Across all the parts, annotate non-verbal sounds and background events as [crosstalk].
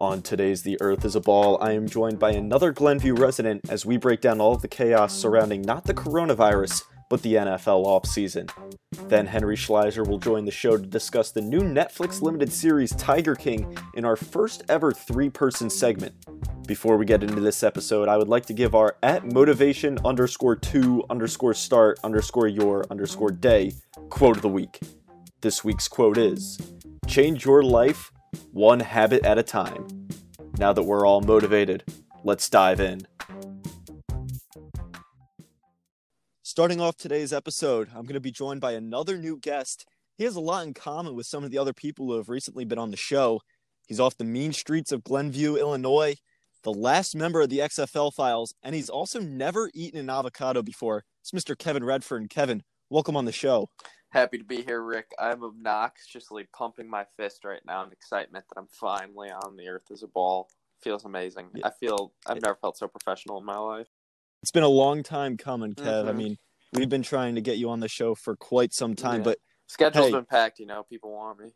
On today's The Earth is a Ball, I am joined by another Glenview resident as we break down all of the chaos surrounding not the coronavirus, but the NFL offseason. Then Henry Schleiser will join the show to discuss the new Netflix limited series Tiger King in our first ever three person segment. Before we get into this episode, I would like to give our at motivation underscore two underscore start underscore your underscore day quote of the week. This week's quote is Change your life one habit at a time. Now that we're all motivated, let's dive in. Starting off today's episode, I'm going to be joined by another new guest. He has a lot in common with some of the other people who have recently been on the show. He's off the mean streets of Glenview, Illinois, the last member of the XFL files, and he's also never eaten an avocado before. It's Mr. Kevin Redfern. Kevin, welcome on the show. Happy to be here, Rick. I'm obnoxiously pumping my fist right now in excitement that I'm finally on the earth as a ball. Feels amazing. Yeah. I feel I've never felt so professional in my life. It's been a long time coming, Kev. Mm-hmm. I mean, we've been trying to get you on the show for quite some time, yeah. but schedule's hey, been packed. You know, people want me.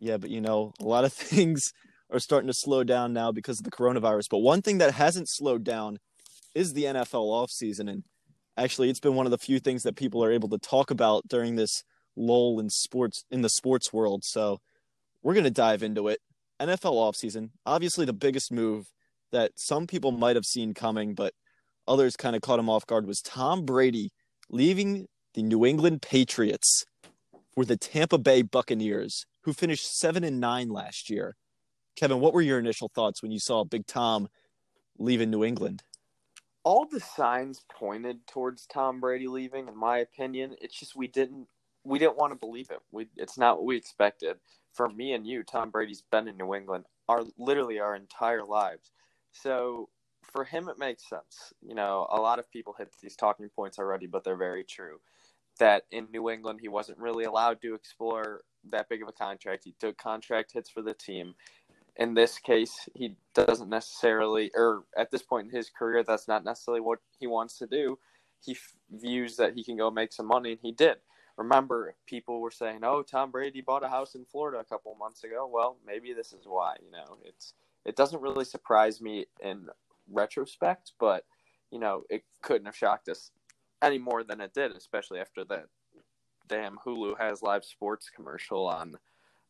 Yeah, but you know, a lot of [laughs] things are starting to slow down now because of the coronavirus. But one thing that hasn't slowed down is the NFL offseason. And actually it's been one of the few things that people are able to talk about during this lull in sports in the sports world. So we're going to dive into it. NFL offseason, obviously the biggest move that some people might have seen coming, but others kind of caught him off guard was Tom Brady leaving the New England Patriots for the Tampa Bay Buccaneers, who finished 7 and 9 last year. Kevin, what were your initial thoughts when you saw Big Tom leaving New England? All the signs pointed towards Tom Brady leaving, in my opinion. It's just we didn't we didn't want to believe it. We it's not what we expected. For me and you, Tom Brady's been in New England our literally our entire lives. So for him it makes sense. You know, a lot of people hit these talking points already, but they're very true. That in New England he wasn't really allowed to explore that big of a contract. He took contract hits for the team in this case, he doesn't necessarily, or at this point in his career, that's not necessarily what he wants to do. He f- views that he can go make some money, and he did. Remember, people were saying, "Oh, Tom Brady bought a house in Florida a couple months ago." Well, maybe this is why. You know, it's it doesn't really surprise me in retrospect, but you know, it couldn't have shocked us any more than it did, especially after that damn Hulu has live sports commercial on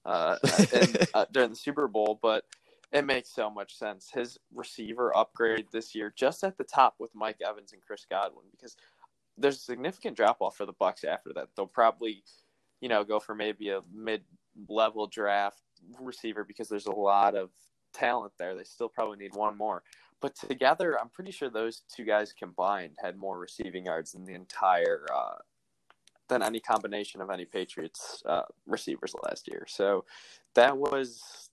uh, [laughs] in, uh, during the Super Bowl, but it makes so much sense. His receiver upgrade this year, just at the top with Mike Evans and Chris Godwin, because there's a significant drop off for the Bucs after that. They'll probably, you know, go for maybe a mid-level draft receiver because there's a lot of talent there. They still probably need one more. But together, I'm pretty sure those two guys combined had more receiving yards than the entire uh, than any combination of any Patriots uh, receivers last year. So that was,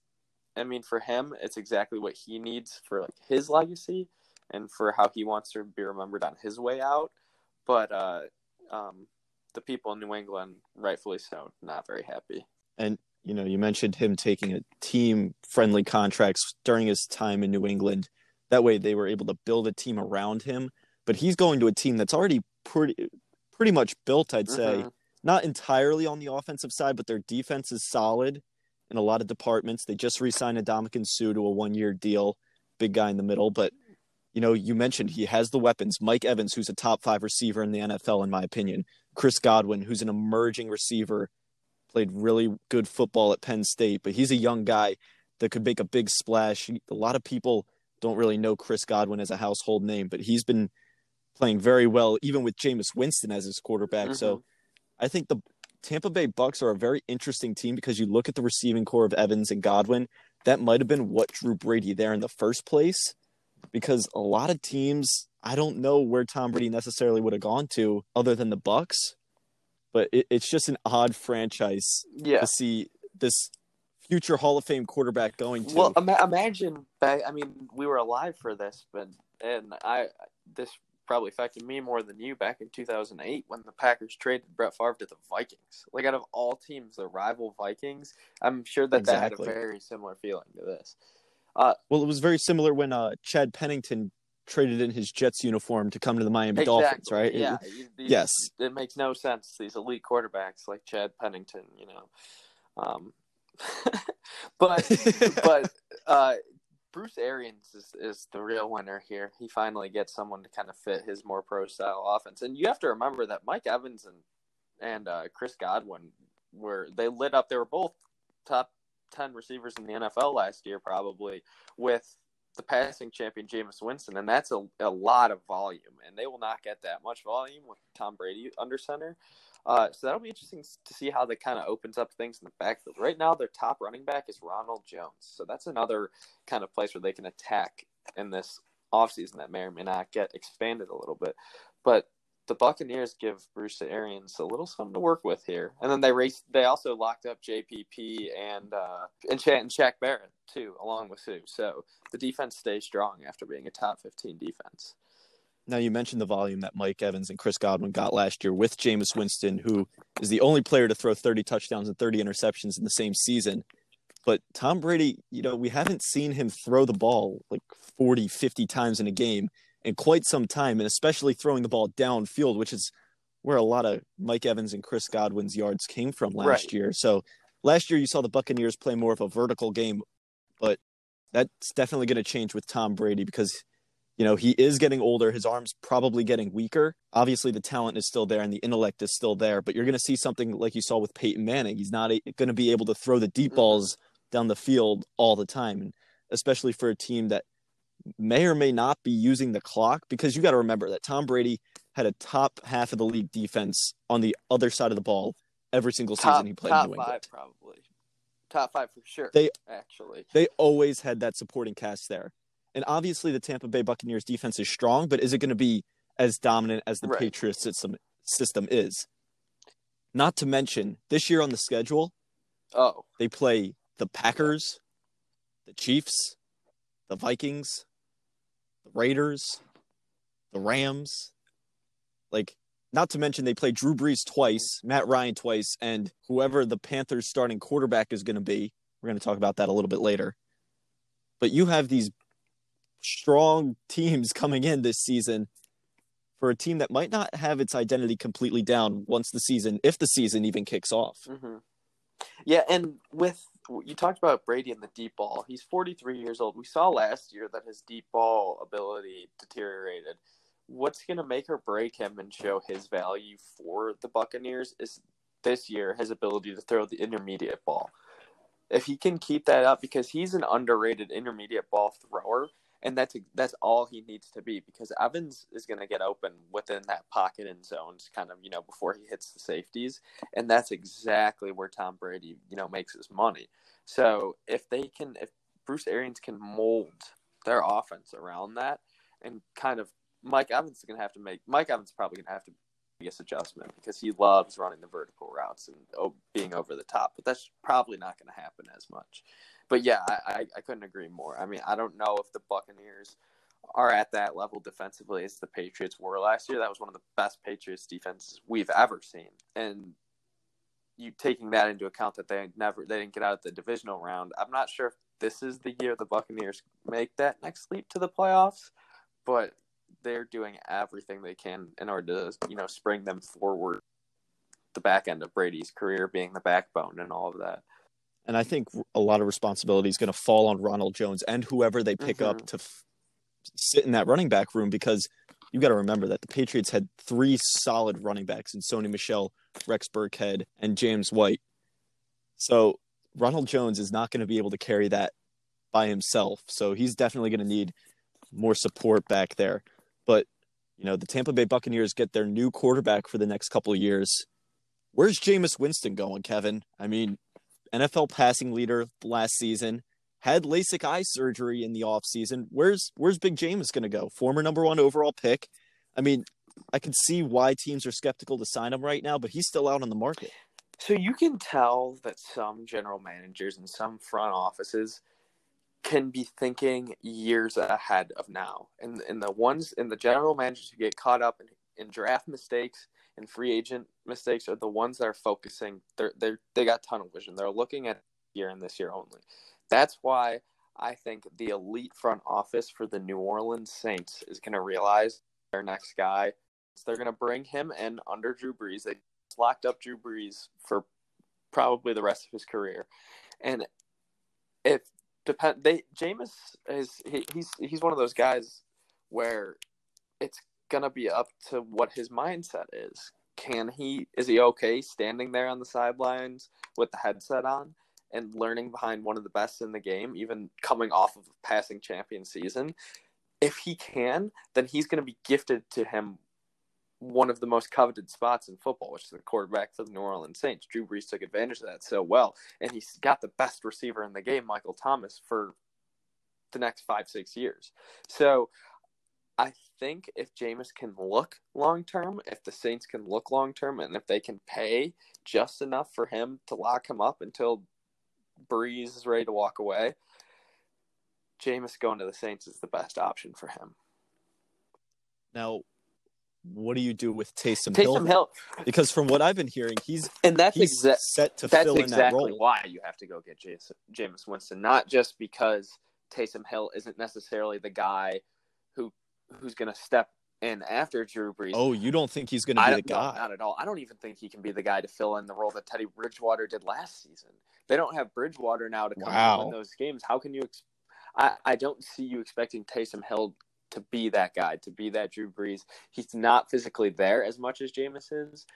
I mean, for him, it's exactly what he needs for like his legacy and for how he wants to be remembered on his way out. But uh, um, the people in New England, rightfully so, not very happy. And you know, you mentioned him taking a team-friendly contracts during his time in New England. That way, they were able to build a team around him. But he's going to a team that's already pretty pretty much built, I'd say. Mm-hmm. Not entirely on the offensive side, but their defense is solid in a lot of departments. They just re-signed Ndamukong Suh to a one-year deal, big guy in the middle. But you know, you mentioned he has the weapons. Mike Evans, who's a top five receiver in the NFL, in my opinion. Chris Godwin, who's an emerging receiver, played really good football at Penn State, but he's a young guy that could make a big splash. A lot of people don't really know Chris Godwin as a household name, but he's been playing very well, even with Jameis Winston as his quarterback. Mm-hmm. So I think the Tampa Bay Bucs are a very interesting team because you look at the receiving core of Evans and Godwin. That might have been what drew Brady there in the first place. Because a lot of teams, I don't know where Tom Brady necessarily would have gone to other than the Bucs. But it, it's just an odd franchise yeah. to see this future Hall of Fame quarterback going to. Well, imagine back. I mean, we were alive for this, but and I this probably affected me more than you back in 2008 when the Packers traded Brett Favre to the Vikings. Like out of all teams, the rival Vikings, I'm sure that exactly. that had a very similar feeling to this. Uh, well, it was very similar when uh, Chad Pennington traded in his Jets uniform to come to the Miami exactly. Dolphins, right? Yeah. It, these, yes. It makes no sense. These elite quarterbacks like Chad Pennington, you know. Um, [laughs] but but [laughs] uh, Bruce Arians is, is the real winner here. He finally gets someone to kind of fit his more pro style offense. And you have to remember that Mike Evans and and uh, Chris Godwin were they lit up. They were both top ten receivers in the NFL last year, probably with the passing champion Jameis Winston, and that's a, a lot of volume, and they will not get that much volume with Tom Brady under center. Uh, so that'll be interesting to see how that kind of opens up things in the backfield. Right now, their top running back is Ronald Jones, so that's another kind of place where they can attack in this offseason that may or may not get expanded a little bit. But the Buccaneers give Bruce Arians a little something to work with here, and then they race. They also locked up JPP and uh, and, Ch- and Shaq Barrett too, along with Suh. So the defense stays strong after being a top fifteen defense. Now you mentioned the volume that Mike Evans and Chris Godwin got last year with Jameis Winston, who is the only player to throw 30 touchdowns and 30 interceptions in the same season. But Tom Brady, you know, we haven't seen him throw the ball like 40, 50 times in a game in quite some time, and especially throwing the ball downfield, which is where a lot of Mike Evans and Chris Godwin's yards came from last right. year. So last year you saw the Buccaneers play more of a vertical game, but that's definitely going to change with Tom Brady because you know, he is getting older. His arm's probably getting weaker. Obviously, the talent is still there and the intellect is still there, but you're going to see something like you saw with Peyton Manning. He's not going to be able to throw the deep mm-hmm. balls down the field all the time, and especially for a team that may or may not be using the clock because you got to remember that Tom Brady had a top half of the league defense on the other side of the ball every single top, season he played top in New England. Five, probably top five for sure. They actually they always had that supporting cast there. And obviously, the Tampa Bay Buccaneers defense is strong, but is it going to be as dominant as the right. Patriots system system is? Not to mention this year on the schedule, oh, they play the Packers, the Chiefs, the Vikings, the Raiders, the Rams. Like, not to mention they play Drew Brees twice, Matt Ryan twice, and whoever the Panthers starting quarterback is going to be. We're going to talk about that a little bit later. But you have these strong teams coming in this season for a team that might not have its identity completely down once the season, if the season even kicks off. Mm-hmm. Yeah, and with you talked about Brady and the deep ball. He's 43 years old. We saw last year that his deep ball ability deteriorated. What's going to make or break him and show his value for the Buccaneers is this year his ability to throw the intermediate ball. If he can keep that up, because he's an underrated intermediate ball thrower, and that's that's all he needs to be because Evans is going to get open within that pocket and zones, kind of you know before he hits the safeties, and that's exactly where Tom Brady you know makes his money. So if they can, if Bruce Arians can mold their offense around that, and kind of Mike Evans is going to have to make Mike Evans probably going to have to biggest adjustment because he loves running the vertical routes and being over the top, but that's probably not going to happen as much but yeah, I, I, couldn't agree more. I mean, I don't know if the Buccaneers are at that level defensively as the Patriots were last year. That was one of the best Patriots defenses we've ever seen. And you taking that into account that they never they didn't get out of the divisional round. I'm not sure if this is the year the Buccaneers make that next leap to the playoffs, but they're doing everything they can in order to, you know, spring them forward the back end of Brady's career being the backbone and all of that. And I think a lot of responsibility is going to fall on Ronald Jones and whoever they pick mm-hmm. up to f- sit in that running back room because you got to remember that the Patriots had three solid running backs in Sony Michel, Rex Burkhead, and James White. So Ronald Jones is not going to be able to carry that by himself. So he's definitely going to need more support back there. But you know, the Tampa Bay Buccaneers get their new quarterback for the next couple of years. Where's Jameis Winston going, Kevin? I mean, NFL passing leader last season, had LASIK eye surgery in the offseason. Where's where's Big James going to go? Former number 1 overall pick. I mean, I can see why teams are skeptical to sign him right now, but he's still out on the market. So you can tell that some general managers and some front offices can be thinking years ahead of now. And and the ones and the general managers who get caught up in, in draft mistakes and free agent mistakes are the ones that are focusing. They're they they got tunnel vision. They're looking at year and this year only. That's why I think the elite front office for the New Orleans Saints is going to realize their next guy. So they're going to bring him in under Drew Brees. They locked up Drew Brees for probably the rest of his career. And if depend they Jameis is he, he's he's one of those guys where it's gonna be up to what his mindset is. Can he is he okay standing there on the sidelines with the headset on and learning behind one of the best in the game, even coming off of a passing champion season? If he can, then he's gonna be gifted to him one of the most coveted spots in football, which is the quarterback for the New Orleans Saints. Drew Brees took advantage of that so well, and he's got the best receiver in the game, Michael Thomas, for the next five, six years. So I think if Jameis can look long term, if the Saints can look long term, and if they can pay just enough for him to lock him up until Brees is ready to walk away, Jameis going to the Saints is the best option for him. Now, what do you do with Taysom, Taysom Hill? Because from what I've been hearing, he's and that's he's exa- set to that's fill in that role. why you have to go get Jason, Jameis Winston, not just because Taysom Hill isn't necessarily the guy who's going to step in after Drew Brees. Oh, you don't think he's going to be the don't, no, guy? not at all. I don't even think he can be the guy to fill in the role that Teddy Bridgewater did last season. They don't have Bridgewater now to come Wow. win those games. How can you? Ex- I I don't see you expecting Taysom Hill to be that guy, to be that Drew Brees. He's not physically there as much as Jameis is,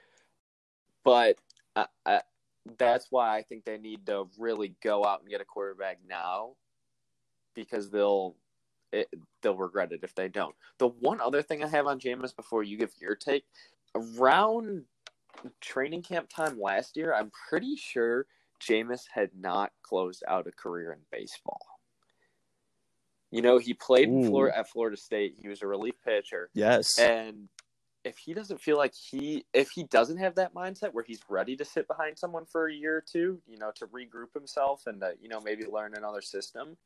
but I, I, that's why I think they need to really go out and get a quarterback now, because they'll it, they'll regret it if they don't. The one other thing I have on Jameis before you give your take, around training camp time last year, I'm pretty sure Jameis had not closed out a career in baseball. You know, he played Florida at Florida State. He was a relief pitcher, Yes. and if he doesn't feel like he, if he doesn't have that mindset where he's ready to sit behind someone for a year or two, you know, to regroup himself and to, you know maybe learn another system,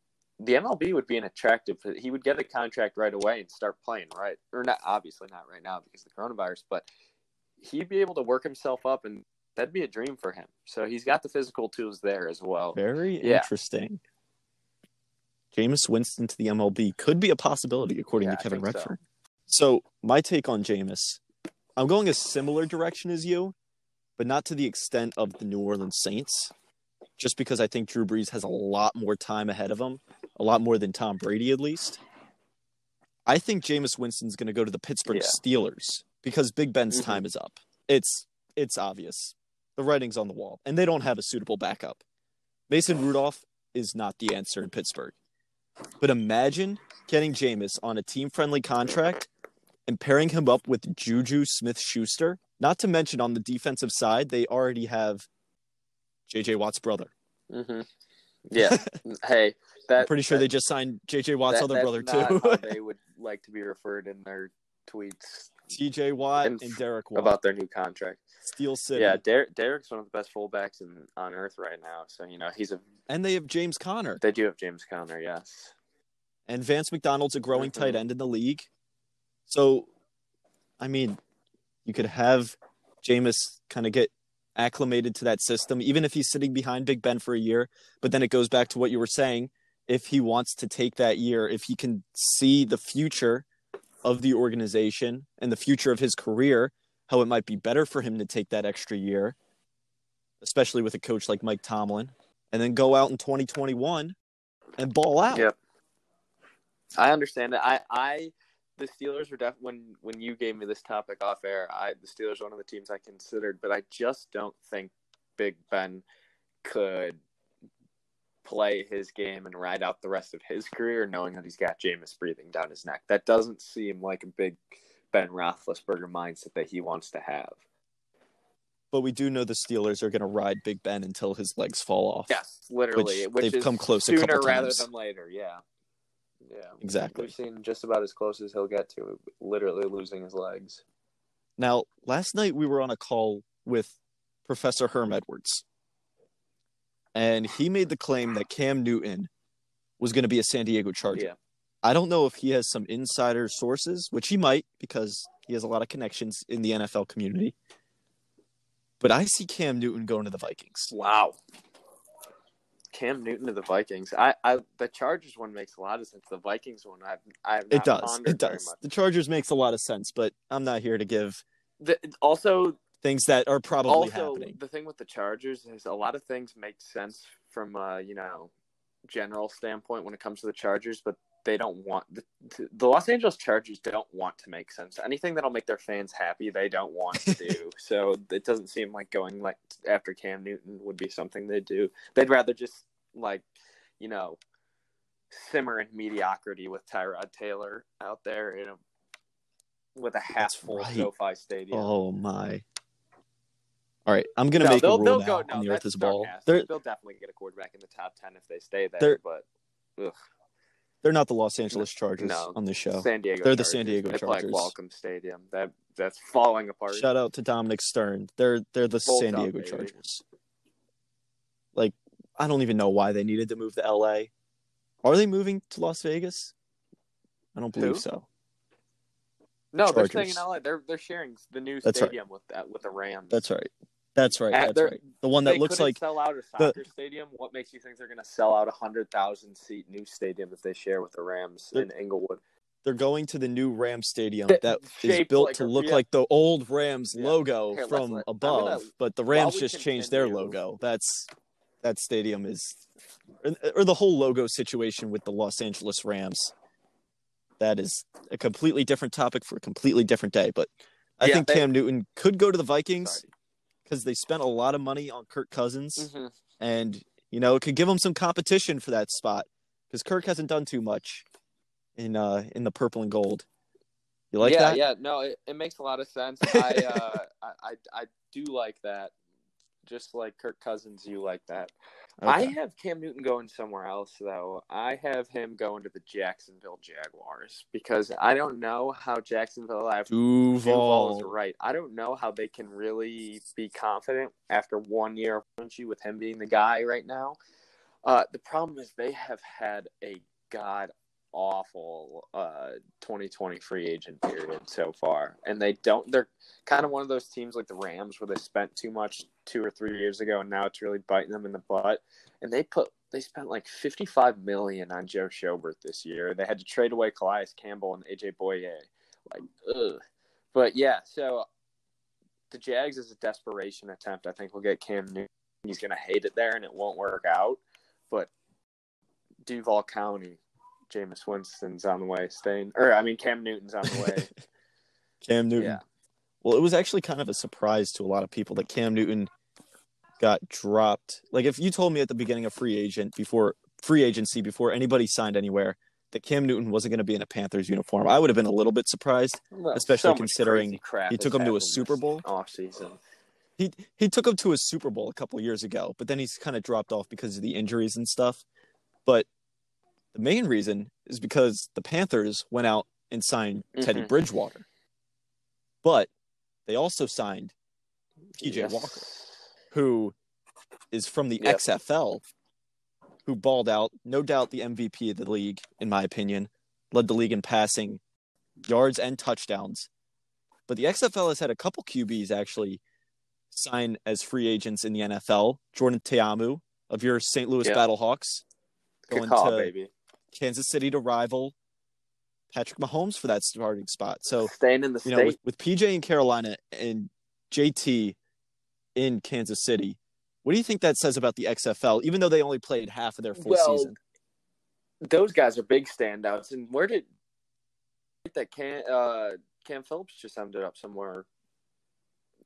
the MLB would be an attractive. He would get a contract right away and start playing right, or not obviously not right now because of the coronavirus, but he'd be able to work himself up, and that'd be a dream for him. So he's got the physical tools there as well. Very Yeah. interesting. Jameis Winston to the MLB could be a possibility, according Yeah, to Kevin think so. Redford. So. my take on Jameis, I'm going a similar direction as you, but not to the extent of the New Orleans Saints, just because I think Drew Brees has a lot more time ahead of him, a lot more than Tom Brady, at least. I think Jameis Winston's going to go to the Pittsburgh Yeah. Steelers because Big Ben's Mhm. time is up. It's it's obvious. The writing's on the wall, and they don't have a suitable backup. Mason Rudolph is not the answer in Pittsburgh. But imagine getting Jameis on a team friendly contract and pairing him up with Juju Smith Schuster. Not to mention on the defensive side, they already have JJ Watt's brother. hmm Yeah. [laughs] hey, that, I'm pretty sure that, they just signed JJ Watt's that- other brother too. [laughs] they would like to be referred in their tweets TJ Watt And and, Derek Watt. about their new contract. Steel City. Yeah, Derek, Derek's one of the best fullbacks in, on earth right now. So you know he's a. And they have James Conner. They do have James Conner, yes. And Vance McDonald's a growing Mhm. tight end in the league. So, I mean, you could have Jameis kind of get acclimated to that system, even if he's sitting behind Big Ben for a year. But then it goes back to what you were saying. If he wants to take that year, if he can see the future of the organization and the future of his career, how it might be better for him to take that extra year, especially with a coach like Mike Tomlin, and then go out in 2021 and ball out. Yep. I understand that. I, I, the Steelers were definitely when when you gave me this topic off air. I the Steelers are one of the teams I considered, but I just don't think Big Ben could play his game and ride out the rest of his career, knowing that he's got Jameis breathing down his neck. That doesn't seem like a big Ben Roethlisberger mindset that he wants to have. But we do know the Steelers are going to ride Big Ben until his legs fall off. Yes, literally, Which which, they've is come close a sooner couple rather times. than later. Yeah, yeah, Exactly. We've seen just about as close as he'll get to literally losing his legs. Now, last night we were on a call with Professor Herm Edwards, and he made the claim that Cam Newton was going to be a San Diego Charger. Yeah. I don't know if he has some insider sources, which he might because he has a lot of connections in the NFL community. But I see Cam Newton going to the Vikings. Wow. Cam Newton to the Vikings. I, I the Chargers one makes a lot of sense. The Vikings one, I've, I've not It does. It does. The Chargers makes a lot of sense, but I'm not here to give The, also, things that are probably also happening. the thing with the Chargers is a lot of things make sense from uh, you know general standpoint when it comes to the Chargers, but they don't want the, the Los Angeles Chargers don't want to make sense. Anything that'll make their fans happy, they don't want to do. [laughs] so it doesn't seem like going like after Cam Newton would be something they do. They'd rather just like, you know, simmer in mediocrity with Tyrod Taylor out there in a with a half full right. SoFi Stadium. Oh my! All right, I'm gonna No, make a rule they'll now go. No, on the Earth is ball. They'll definitely get a quarterback in the top ten if they stay there. They're- but ugh, they're not the Los Angeles Chargers No. on this show. San Diego. They're the San Diego they play Chargers. Welcome Stadium. That that's falling apart. Shout out to Dominic Stern. They're they're the San up, Diego baby. Chargers. Like, I don't even know why they needed to move to LA. Are they moving to Las Vegas? I don't believe Who? so. no, they're staying in LA. They're they're sharing the new That's right. stadium with that with the Rams. That's right. That's right. At That's right. The one that looks like sell out a soccer stadium. What makes you think they're going to sell out a hundred thousand seat new stadium that they share with the Rams in Inglewood? they're going to the new Ram Stadium That- that is built like to look like the old Rams Yeah. logo Here, from above, gonna- but the Rams just changed their logo. That's that stadium is or, or the whole logo situation with the Los Angeles Rams. That is a completely different topic for a completely different day, but I Yeah, think they- Cam Newton could go to the Vikings because they spent a lot of money on Kirk Cousins Mhm. and you know it could give him some competition for that spot because Kirk hasn't done too much in uh in the purple and gold. You like yeah, that? yeah, yeah. no, it, it makes a lot of sense. [laughs] I, uh, I, I, I do like that. Just like Kirk Cousins, you like that. I have Cam Newton going somewhere else, though. I have him going to the Jacksonville Jaguars because I don't know how Jacksonville. After Duval is right. I don't know how they can really be confident after one year of with him being the guy right now. Uh, the problem is they have had a god awful uh 2020 free agent period so far. And they don't they're kind of one of those teams like the Rams where they spent too much 2 or 3 years ago and now it's really biting them in the butt. And they put they spent like 55 million on Joe Schobert this year. They had to trade away Calais Campbell and AJ Bouye like ugh. But yeah so the Jags is a desperation attempt. I think we'll get Cam Newton. He's going to hate it there and it won't work out. But Duval County Jameis Winston's on the way staying or I mean Cam Newton's on the way [laughs] Cam Newton. Yeah. Well, it was actually kind of a surprise to a lot of people that Cam Newton got dropped. Like if you told me at the beginning of free agent before free agency before anybody signed anywhere that Cam Newton wasn't going to be in a Panthers uniform, I would have been a little bit surprised. Well, Especially much considering crap he took him to a Super this Bowl. offseason. He he took him to a Super Bowl a couple of years ago, but then he's kind of dropped off because of the injuries and stuff. But the main reason is because the Panthers went out and signed Teddy Mhm. Bridgewater. But they also signed PJ Yes. Walker, who is from the Yep. XFL, who balled out, no doubt the MVP of the league, in my opinion, led the league in passing yards and touchdowns. But the XFL has had a couple QBs actually sign as free agents in the NFL. Jordan Ta'amu of your St. Louis Yeah. Battlehawks going call, to baby. Kansas City to rival Patrick Mahomes for that starting spot. So Staying in the you state. know, with, with PJ in Carolina and JT in Kansas City, what do you think that says about the XFL? Even though they only played half of their full Well, season, those guys are big standouts. And where did that Cam uh, Cam Phillips just ended up somewhere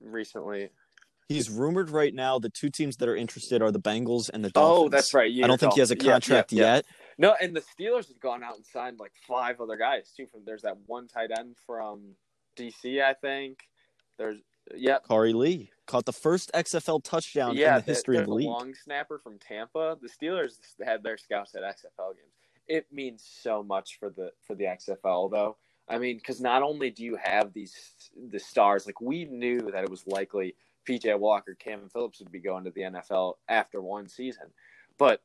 recently? he's rumored right now. The two teams that are interested are the Bengals and the Dolphins. Oh, that's right. I don't think he has a Yeah, yeah, contract yeah. No, and the Steelers have gone out and signed like five other guys too. From there's that one tight end from DC, I think. There's yeah, Khari Lee caught the first XFL touchdown yeah. in the history of the league. long snapper from Tampa. The Steelers had their scouts at XFL games. It means so much for the for the XFL though. I mean, because not only do you have these the stars, like we knew that it was likely PJ Walker, Cam Phillips would be going to the NFL after one season, but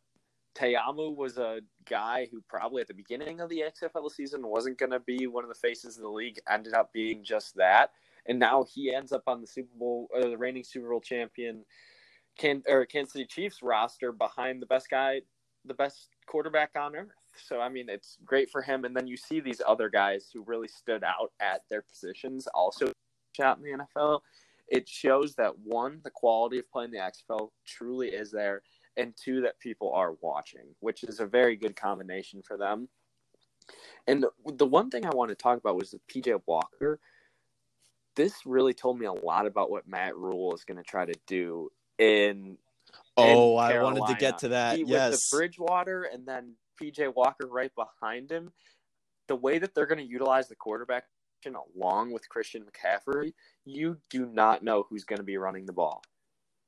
Ta'amu was a guy who probably at the beginning of the XFL season wasn't going to be one of the faces of the league. Ended up being just that, and now he ends up on the Super Bowl, or the reigning Super Bowl champion, Can or Kansas City Chiefs roster behind the best guy, the best quarterback on earth. So I mean, it's great for him. And then you see these other guys who really stood out at their positions also shot in the NFL. It shows that one, the quality of playing the XFL truly is there, and two that people are watching, which is a very good combination for them. And the one thing I want to talk about was the PJ Walker. This really told me a lot about what Matt Rhule is going to try to do in. Oh, in I wanted to get to that. He- With yes. the Bridgewater and then PJ Walker right behind him, the way that they're going to utilize the quarterback along with Christian McCaffrey, you do not know who's going to be running the ball.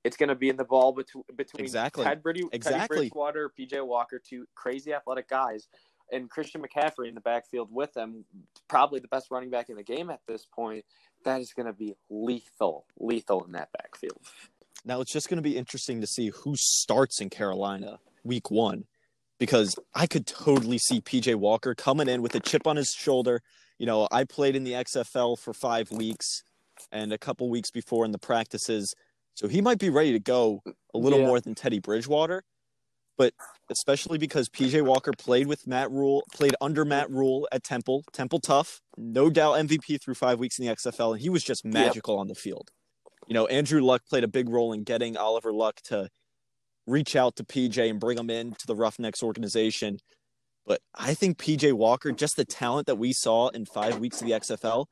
It's going to be in the ball between between Exactly. Ted Exactly. Teddy Bridgewater, PJ Walker, two crazy athletic guys, and Christian McCaffrey in the backfield with them, probably the best running back in the game at this point. That is going to be lethal, lethal in that backfield. Now it's just going to be interesting to see who starts in Carolina week one because I could totally see PJ Walker coming in with a chip on his shoulder. You know, I played in the XFL for five weeks and a couple weeks before in the practices. So he might be ready to go a little Yeah. more than Teddy Bridgewater. But especially because PJ Walker played with Matt Rhule, played under Matt Rhule at Temple, Temple tough, no doubt MVP through five weeks in the XFL, and he was just magical on the field you know, Andrew Luck played a big role in getting Oliver Luck to reach out to PJ and bring him in to the Roughnecks organization. But I think PJ Walker, just the talent that we saw in five weeks of the XFL,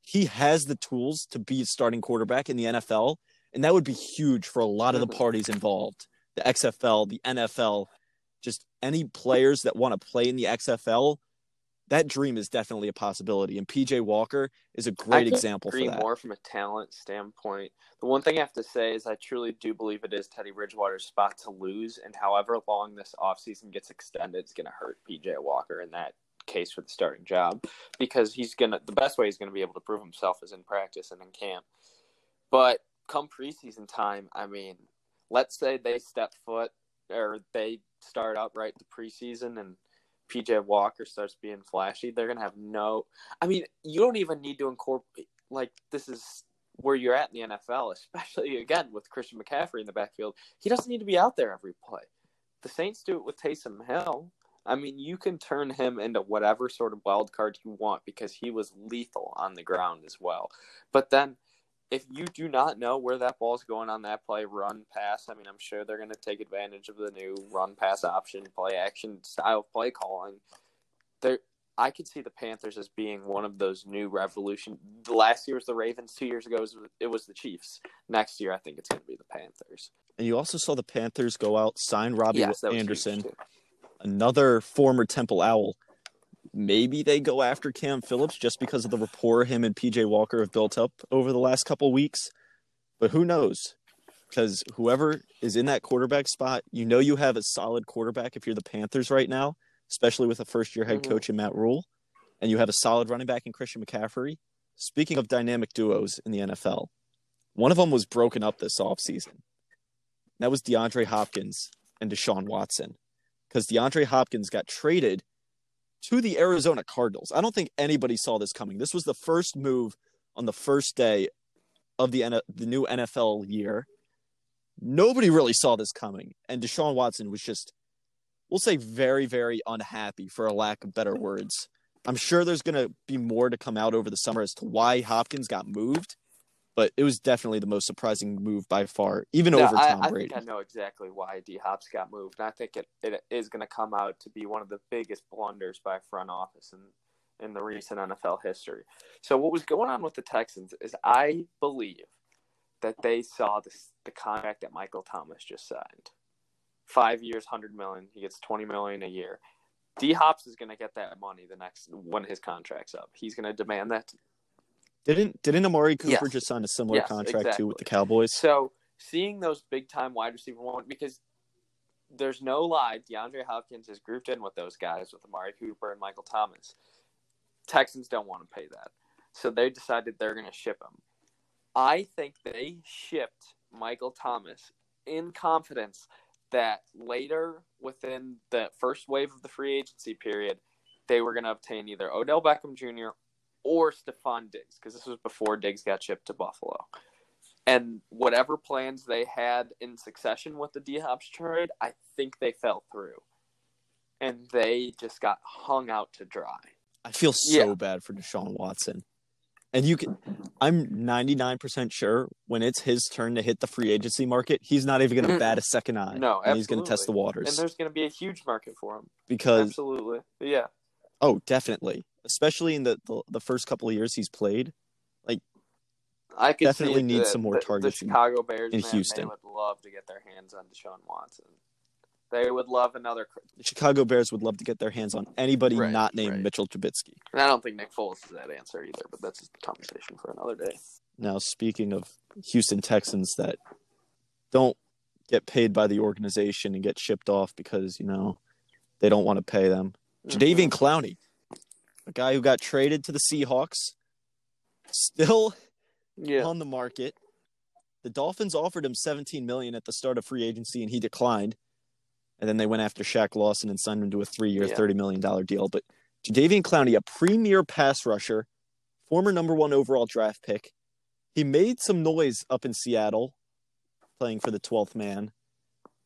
he has the tools to be a starting quarterback in the NFL. And that would be huge for a lot of the parties involved the XFL, the NFL, just any players that want to play in the XFL. That dream is definitely a possibility. And PJ Walker is a great example for that. more from a talent standpoint. The one thing I have to say is I truly do believe it is Teddy Bridgewater's spot to lose, and however long this offseason gets extended, it's going to hurt PJ Walker in that case for the starting job because he's going to the best way he's going to be able to prove himself is in practice and in camp. But come preseason time, I mean, let's say they step foot or they start out right the preseason and PJ Walker starts being flashy, they're gonna have no. I mean, you don't even need to incorporate like this is where you're at in the NFL, especially again with Christian McCaffrey in the backfield. He doesn't need to be out there every play. The Saints do it with Taysom Hill. I mean, you can turn him into whatever sort of wild card you want because he was lethal on the ground as well. But then if you do not know where that ball's going on that play, run pass, I mean, I'm sure they're going to take advantage of the new run pass option, play action style of play calling. There, I could see the Panthers as being one of those new revolution. Last year was the Ravens. Two years ago, it was, it was the Chiefs. Next year, I think it's going to be the Panthers. And you also saw the Panthers go out, sign Robbie yes, Anderson, another former Temple Owl. Maybe they go after Cam Phillips just because of the rapport him and PJ Walker have built up over the last couple weeks. But who knows? Because whoever is in that quarterback spot, you know you have a solid quarterback if you're the Panthers right now, especially with a first year head Mhm. coach in Matt Rhule, and you have a solid running back in Christian McCaffrey. Speaking of dynamic duos in the NFL, one of them was broken up this offseason. That was DeAndre Hopkins and Deshaun Watson. Because DeAndre Hopkins got traded to the Arizona Cardinals. I don't think anybody saw this coming. This was the first move on the first day of the N- the new NFL year. Nobody really saw this coming, and Deshaun Watson was just, we'll say, very, very unhappy for a lack of better words. I'm sure there's going to be more to come out over the summer as to why Hopkins got moved, but it was definitely the most surprising move by far, even No, over I, Tom I Brady. think I know exactly why D Hops got moved, and I think it, it is going to come out to be one of the biggest blunders by front office in in the recent NFL history. So what was going on with the Texans is I believe that they saw this, the contract that Michael Thomas just signed, five years, hundred million. He gets twenty million a year. D Hops is going to get that money the next when his contract's up. He's going to demand that Didn't didn't Amari Cooper Yes. just sign a similar Yes, contract too with the. Cowboys? So seeing those big time wide receiver one because there's no lie, DeAndre Hopkins is grouped in with those guys with Amari Cooper and Michael Thomas. Texans don't want to pay that. So they decided they're going to ship him. I think they shipped Michael Thomas in confidence that later within the first wave of the free agency period, they were going to obtain either Odell Beckham Jr. or Stefon Diggs because this was before Diggs got shipped to Buffalo. And whatever plans they had in succession with the D Hops trade, I think they fell through. And they just got hung out to dry. I feel so Yeah. bad for Deshaun Watson. And you can, I'm 99% sure when it's his turn to hit the free agency market, he's not even going to bat a second eye. No, and he's going to test the waters And there's going to be a huge market for him. because Absolutely. Yeah. oh, definitely, especially in the, the the first couple of years he's played. Like, I could Definitely need the- some more the, targets The Chicago Bears in man, Houston. They would love to get their hands on Deshaun Watson. They would love another. The Chicago Bears would love to get their hands on anybody Right, not named right. Mitchell Trubisky. And I don't think Nick Foles is that answer either, but that's a conversation for another day. Now, speaking of Houston Texans that don't get paid by the organization and get shipped off because you know they don't want to pay them. Mm-hmm. Jadeveon Clowney, a guy who got traded to the Seahawks, still Yeah. on the market. The Dolphins offered him 17 million at the start of free agency and he declined. And then they went after Shaq Lawson and signed him to a three-year, Yeah. $30 million deal. But Jadeveon Clowney, a premier pass rusher, former number one overall draft pick. He made some noise up in Seattle playing for the 12th man.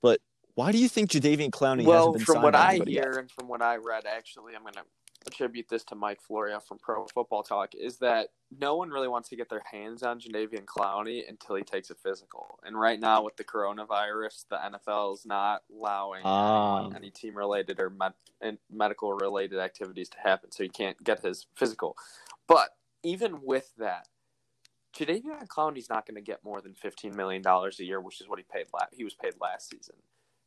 But why do you think Jadeveon Clowney hasn't well, been from signed what I hear yet? and from what I read, actually, I'm going to attribute this to Mike Florio from Pro Football Talk, is that no one really wants to get their hands on Jadeveon Clowney until he takes a physical. And right now, with the coronavirus, the NFL is not allowing anyone, any team related or med- and medical related activities to happen, so he can't get his physical. But even with that, Jadeveon Clowney's not going to get more than $15 million a year, which is what he paid. La- he was paid last season.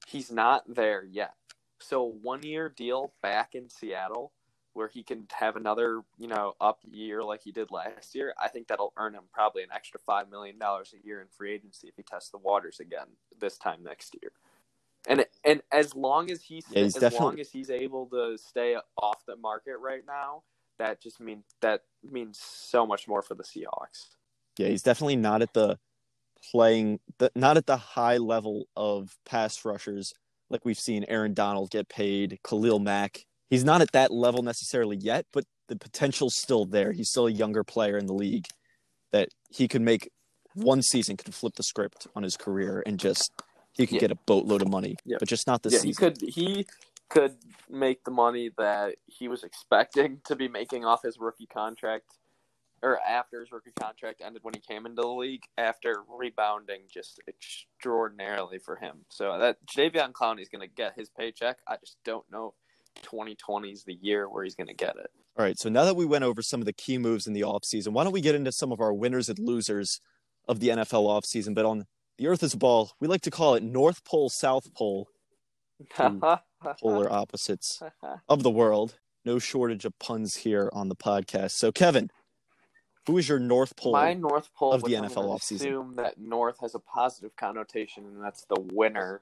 He's not there yet. So one year deal back in Seattle, where he can have another you know up year like he did last year. I think that'll earn him probably an extra five million dollars a year in free agency if he tests the waters again this time next year. And and as long as he's Yeah, he's as definitely- long as he's able to stay off the market right now, that just means that means so much more for the Seahawks. Yeah, he's definitely not at the playing the not at the high level of pass rushers like we've seen Aaron Donald get paid, Khalil Mack. He's not at that level necessarily yet, but the potential's still there. He's still a younger player in the league that he could make one season could flip the script on his career and just he could Yeah. get a boatload of money, Yeah. but just not this yeah, he could he could make the money that he was expecting to be making off his rookie contract or after his rookie contract ended when he came into the league after rebounding just extraordinarily for him. So that Jadeveon Clowney is going to get his paycheck. I just don't know 2020 is the year where he's going to get it. All right, so now that we went over some of the key moves in the offseason, why don't we get into some of our winners and losers of the NFL offseason? But on the Earth is a ball, we like to call it North Pole, South Pole, [laughs] polar opposites of the world. No shortage of puns here on the podcast. So, Kevin, who is your North Pole? My North Pole of the NFL offseason. Assume that North has a positive connotation, and that's the winner.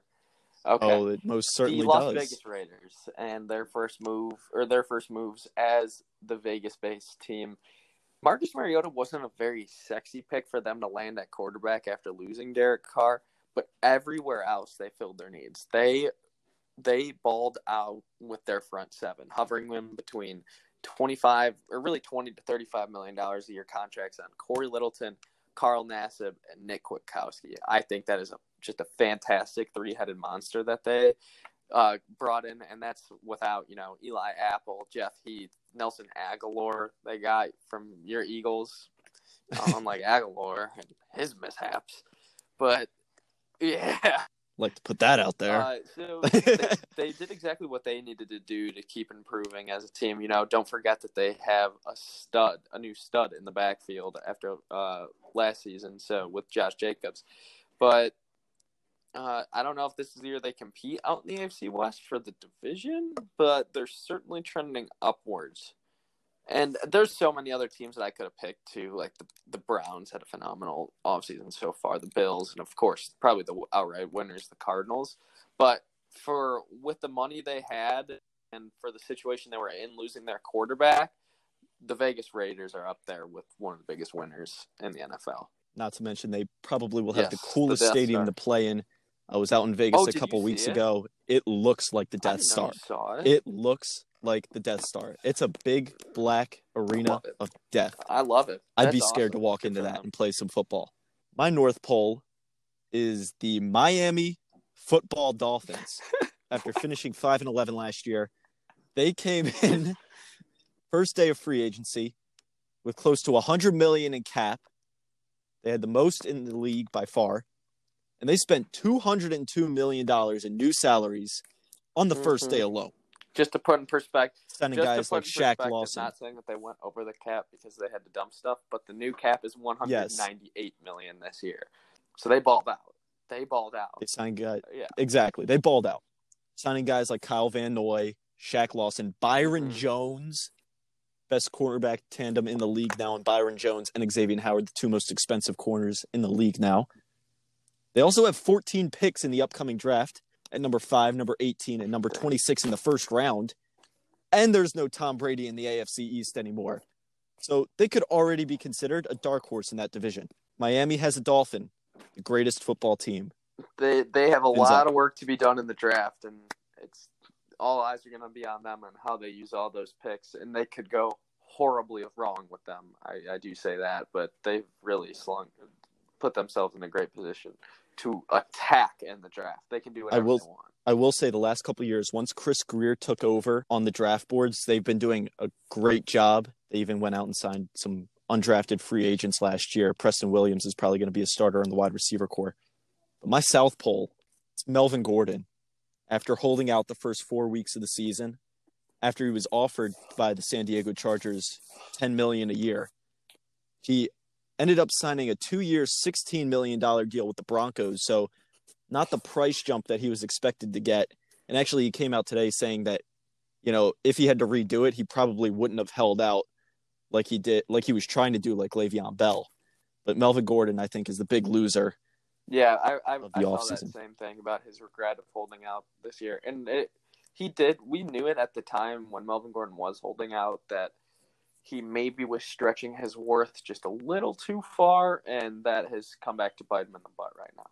Okay. Oh, it most certainly the Las does. Vegas Raiders and their first move or their first moves as the Vegas-based team. Marcus Mariota wasn't a very sexy pick for them to land at quarterback after losing Derek Carr, but everywhere else they filled their needs. They they balled out with their front seven, hovering them between 25 or really 20 to 35 million dollars a year contracts on Cory Littleton, Carl Nassib, and Nick Kwiatkowski. I think that is a, just a fantastic three-headed monster that they uh, brought in, and that's without you know Eli Apple, Jeff Heath, Nelson Agholor. They got from your Eagles, I'm unlike [laughs] Agholor and his mishaps, but yeah. like to put that out there. Uh, so they, they did exactly what they needed to do to keep improving as a team. You know, don't forget that they have a stud, a new stud in the backfield after uh, last season. So with Josh Jacobs, but uh, I don't know if this is the year they compete out in the AFC West for the division, but they're certainly trending upwards. And there's so many other teams that I could have picked too. Like the, the Browns had a phenomenal offseason so far, the Bills, and of course, probably the outright winners, the Cardinals. But for with the money they had and for the situation they were in, losing their quarterback, the Vegas Raiders are up there with one of the biggest winners in the NFL. Not to mention they probably will have Yes, the the coolest Death stadium Star. to play in. I was out in Vegas Oh, a couple weeks it? ago. It looks like the Death Star. it. It looks like the Death Star. It's a big black arena of death. I love it. I'd be scared awesome. to walk into that and play some football. My North Pole is the Miami Football Dolphins. [laughs] After finishing 5 and 11 last year, they came [laughs] in first day of free agency. with close to 100 million in cap. They had the most in the league by far. And they spent 202 million dollars in new salaries on the mm-hmm. first day alone. Just to put in perspective, signing guys like Shaq Lawson. Not saying that they went over the cap because they had to dump stuff, but the new cap is one hundred ninety-eight yes. million this year. So they balled out. They balled out. They signed guys. Yeah, exactly. They balled out. Signing guys like Kyle Van Noy, Shaq Lawson, Byron mm-hmm. Jones, best quarterback tandem in the league now, and Byron Jones and Xavier Howard, the two most expensive corners in the league now. They also have 14 picks in the upcoming draft at number five, number 18, and number 26 in the first round. And there's no Tom Brady in the AFC East anymore. So they could already be considered a dark horse in that division. Miami has a Dolphin, the greatest football team. They they have a lot up. of work to be done in the draft, and it's all eyes are going to be on them and how they use all those picks, and they could go horribly wrong with them. I, I do say that, but they've really slung, put themselves in a great position to attack in the draft. They can do whatever I will, they want. I will say the last couple years, once Chris Grier took over on the draft boards, they've been doing a great job. They even went out and signed some undrafted free agents last year. Preston Williams is probably going to be a starter in the wide receiver core. But my South Pole, it's Melvin Gordon. After holding out the first four weeks of the season, after he was offered by the San Diego Chargers 10 million a year, he ended up signing a two-year, $16 million deal with the Broncos. So not the price jump that he was expected to get. And actually, he came out today saying that, you know, if he had to redo it, he probably wouldn't have held out like he did, like he was trying to do, like Le'Veon Bell. But Melvin Gordon, I think, is the big loser. Yeah, I I, I saw that same thing about his regret of holding out this year, and it, he did. We knew it at the time when Melvin Gordon was holding out that he maybe was stretching his worth just a little too far, and that has come back to bite him in the butt right now.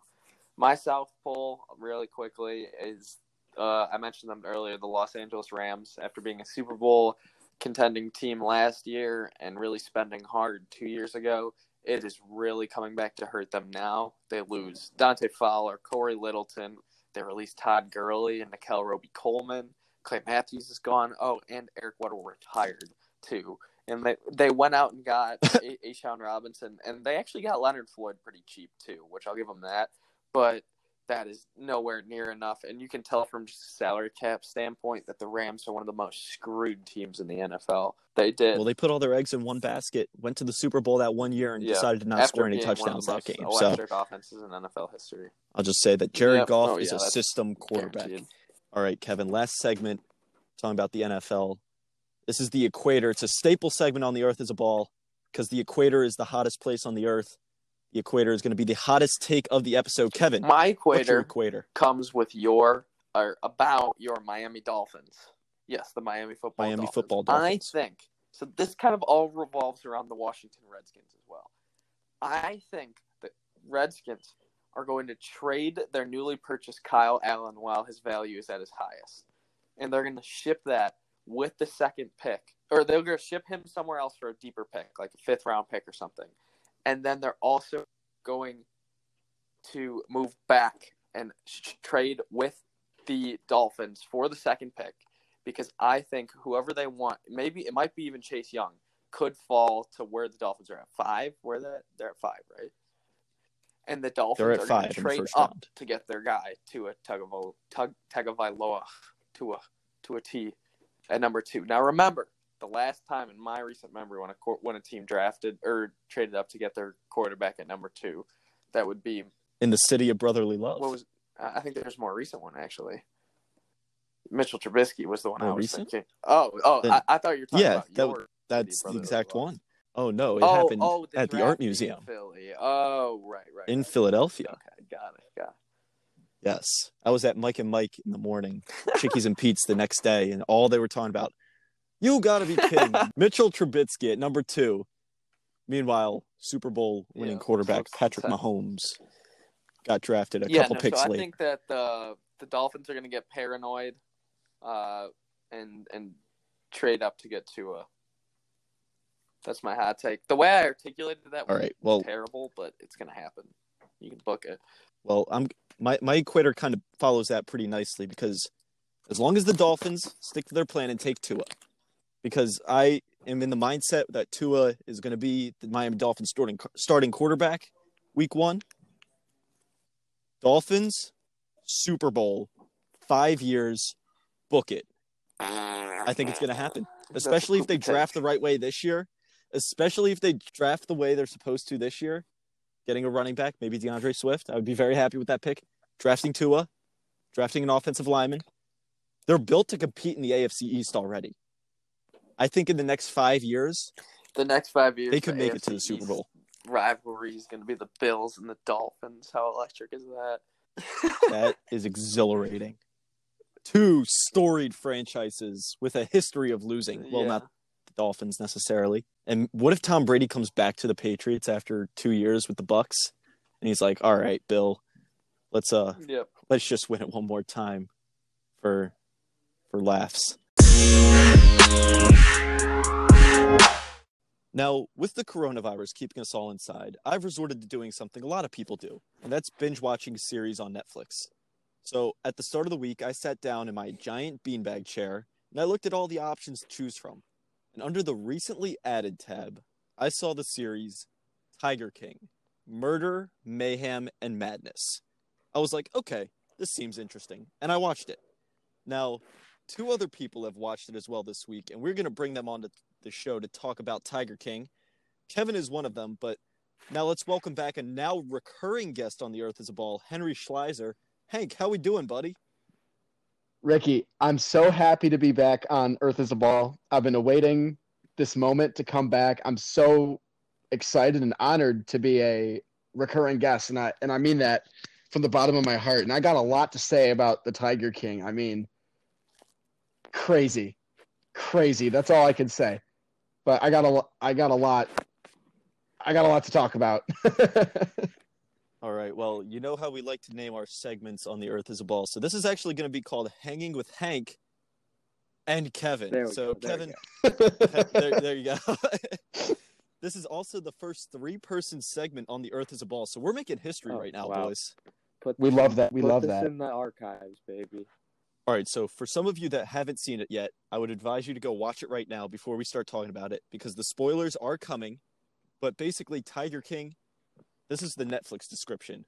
My South Pole, really quickly, is uh, I mentioned them earlier the Los Angeles Rams, after being a Super Bowl contending team last year and really spending hard two years ago. It is really coming back to hurt them now. They lose Dante Fowler, Cory Littleton. They release Todd Gurley and Nickell Robey-Coleman. Clay Matthews is gone. Oh, and Eric Weddle retired too and they they went out and got [laughs] a- A'Shawn Robinson, and they actually got Leonard Floyd pretty cheap too, which I'll give them that. But that is nowhere near enough, and you can tell from just a salary cap standpoint that the Rams are one of the most screwed teams in the NFL. They did well. They put all their eggs in one basket. Went to the Super Bowl that one year and yeah. decided to not After score any touchdowns that game. So offenses in NFL history. I'll just say that Jared yep. Oh, Goff oh, is a system quarterback. Guaranteed. All right, Kevin. Last segment talking about the NFL. This is the equator. It's a staple segment on the Earth as a ball because the equator is the hottest place on the Earth. The equator is going to be the hottest take of the episode. Kevin, my equator, equator? comes with your or about your Miami Dolphins. Yes, the Miami football. Miami Dolphins. football. Dolphins. I think so. This kind of all revolves around the Washington Redskins as well. I think that Redskins are going to trade their newly purchased Kyle Allen while his value is at his highest, and they're going to ship that with the second pick, or they're going to ship him somewhere else for a deeper pick, like a fifth round pick or something. And then they're also going to move back and sh- trade with the Dolphins for the second pick because I think whoever they want, maybe it might be even Chase Young, could fall to where the Dolphins are at five. Where that they're at five, right? And the Dolphins are going to trade up round. to get their guy to a tug of tug Tagovailoa to a to a T at number two. Now remember, the last time in my recent memory when a when a team drafted or traded up to get their quarterback at number two, that would be in the city of brotherly love. What was I think there's more recent one actually. Mitchell Trubisky was the one more I was recent? thinking. Oh, oh, then, I, I, thought you were talking yeah, about that, that's the exact one. Oh no, it oh, happened oh, at the art museum. Philly. Oh, right, right. In right. Philadelphia. Okay, got it. Got it. Yes, I was at Mike and Mike in the morning, Chickies and Pete's the next day, and all they were talking about. You got to be kidding! [laughs] Mitchell Trubisky at number two. Meanwhile, Super Bowl winning yeah, quarterback Patrick Mahomes got drafted a yeah, couple no, picks so late. I think that the the Dolphins are going to get paranoid, uh, and and trade up to get to a. That's my hot take. The way I articulated that was well, terrible, but it's going to happen. You can book it. Well, I'm my my equator kind of follows that pretty nicely because as long as the Dolphins stick to their plan and take Tua, because I am in the mindset that Tua is going to be the Miami Dolphins starting starting quarterback week 1. Dolphins Super Bowl 5 years book it. I think it's going to happen, especially if they draft the right way this year, especially if they draft the way they're supposed to this year, getting a running back, maybe D'Andre Swift. I would be very happy with that pick. Drafting Tua, drafting an offensive lineman. They're built to compete in the AFC East already. I think in the next five years, the next five years, they could the make AFC it to the Super East Bowl. Rivalry is going to be the Bills and the Dolphins. How electric is that? [laughs] That is exhilarating. Two storied franchises with a history of losing. Well, Yeah. not Dolphins necessarily. And what if Tom Brady comes back to the Patriots after two years with the Bucs, and he's like, "All right, Bill, let's uh, Yep. let's just win it one more time for for laughs." Now, with the coronavirus keeping us all inside, I've resorted to doing something a lot of people do, and that's binge watching series on Netflix. So, at the start of the week, I sat down in my giant beanbag chair and I looked at all the options to choose from. And under the recently added tab, I saw the series Tiger King Murder, Mayhem, and Madness. I was like, okay, this seems interesting. And I watched it. Now, two other people have watched it as well this week, and we're going to bring them on to the show to talk about Tiger King. Kevin is one of them, but now let's welcome back a now recurring guest on the Earth is a Ball, Henry Schleiser. Hank, how we doing, buddy? Ricky, I'm so happy to be back on Earth is a Ball. I've been awaiting this moment to come back. I'm so excited and honored to be a recurring guest, and I and I mean that from the bottom of my heart. And I got a lot to say about the Tiger King. I mean, crazy, crazy. That's all I can say. But I got a I got a lot. I got a lot to talk about. [laughs] All right. Well, you know how we like to name our segments on the Earth is a Ball. So this is actually going to be called Hanging with Hank and Kevin. There we so go, there we Kevin, [laughs] there, there you go. [laughs] this is also the first three-person segment on the Earth is a Ball. So we're making history Oh, right now, wow. boys. Put we love that. We put love this that. in the archives, baby. All right, so for some of you that haven't seen it yet, I would advise you to go watch it right now before we start talking about it because the spoilers are coming. But basically, Tiger King, this is the Netflix description.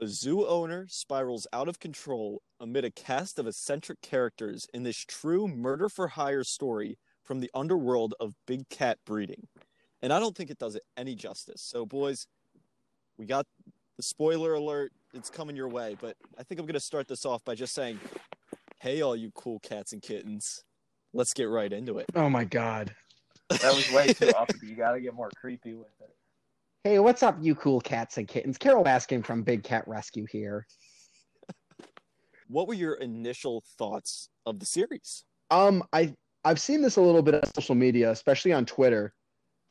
A zoo owner spirals out of control amid a cast of eccentric characters in this true murder for hire story from the underworld of big cat breeding. And I don't think it does it any justice. So, boys, we got the spoiler alert. It's coming your way. But I think I'm going to start this off by just saying Hey, all you cool cats and kittens. Let's get right into it. Oh my god. That was way too [laughs] uppity. You got to get more creepy with it. Hey, what's up, you cool cats and kittens? Carole Baskin from Big Cat Rescue here. [laughs] What were your initial thoughts of the series? Um, I I've seen this a little bit on social media, especially on Twitter,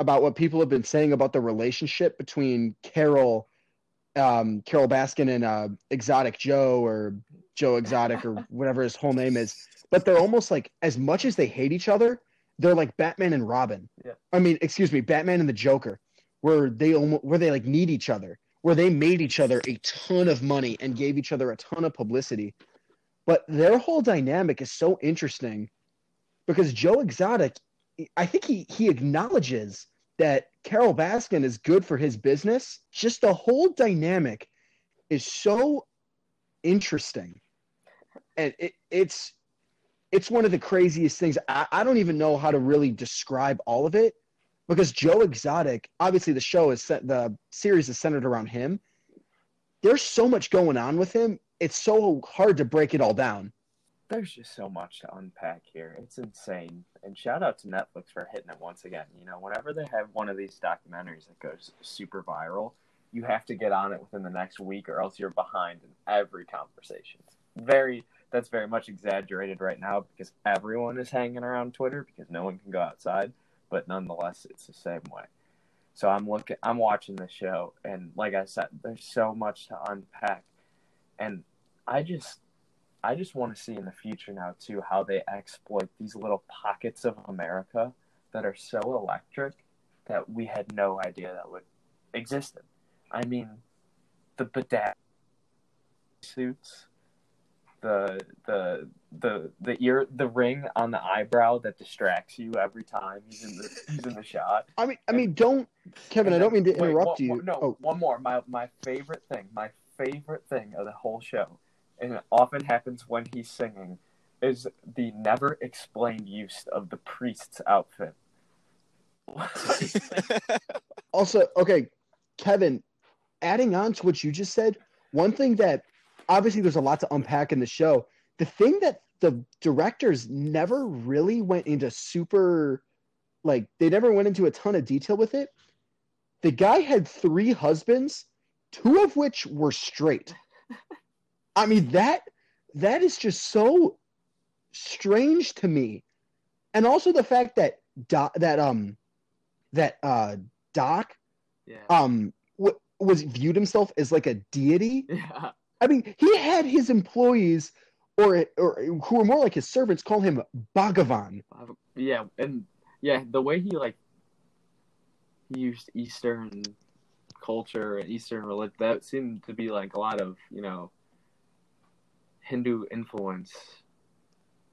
about what people have been saying about the relationship between Carole, um, Carole Baskin and uh, Exotic Joe or Joe Exotic or [laughs] whatever his whole name is. But they're almost like as much as they hate each other, they're like Batman and Robin. Yeah. I mean, excuse me, Batman and the Joker, where they almost where they like need each other, where they made each other a ton of money and gave each other a ton of publicity. But their whole dynamic is so interesting because Joe Exotic, I think he he acknowledges that Carole Baskin is good for his business. Just the whole dynamic is so interesting, and it, it's it's one of the craziest things. I, I don't even know how to really describe all of it because Joe Exotic, obviously, the show is set, the series is centered around him. There's so much going on with him. It's so hard to break it all down. There's just so much to unpack here. It's insane. And shout out to Netflix for hitting it once again. You know, whenever they have one of these documentaries that goes super viral, you have to get on it within the next week or else you're behind in every conversation. Very that's very much exaggerated right now because everyone is hanging around Twitter because no one can go outside, but nonetheless it's the same way. So I'm looking I'm watching the show and like I said, there's so much to unpack. And I just I just want to see in the future now too how they exploit these little pockets of America that are so electric that we had no idea that would existed. I mean, the bedazzled suits, the the the the ear the ring on the eyebrow that distracts you every time he's in the he's in the shot. I mean, I mean, don't, Kevin. I don't mean to Wait, interrupt one- you. one- no, Oh, one more. My my favorite thing, my favorite thing of the whole show, and it often happens when he's singing, is the never explained use of the priest's outfit. [laughs] also, okay, Kevin. Adding on to what you just said, one thing that obviously there's a lot to unpack in the show. The thing that the directors never really went into super, like they never went into a ton of detail with it. The guy had three husbands, two of which were straight. I mean that that is just so strange to me, and also the fact that Doc, that um that uh Doc yeah. um w- was viewed himself as like a deity. [laughs] yeah. I mean, he had his employees or or who were more like his servants call him Bhagavan. Yeah, and yeah, the way he like he used Eastern culture and Eastern religion that seemed to be like a lot of you know Hindu influence.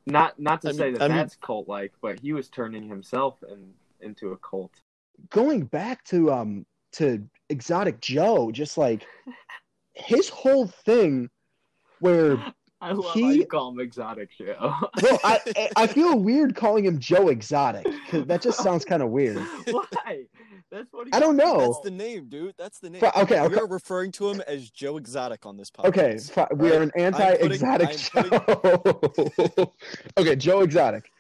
Not not to I say mean- that I that's cult like, but he was turning himself in, into a cult. Going back to um to Exotic Joe, just like [laughs] his whole thing where [gasps] I love He- you call him Exotic Joe. [laughs] well, I I- [laughs] I feel weird calling him Joe Exotic because that just sounds kind of weird. [laughs] Why? That's what he I don't know. That's the name, dude. That's the name. Fi- okay, okay. We're referring to him as Joe Exotic on this podcast. Okay, fi- we Right. are an anti-exotic I'm show. okay, Joe Exotic.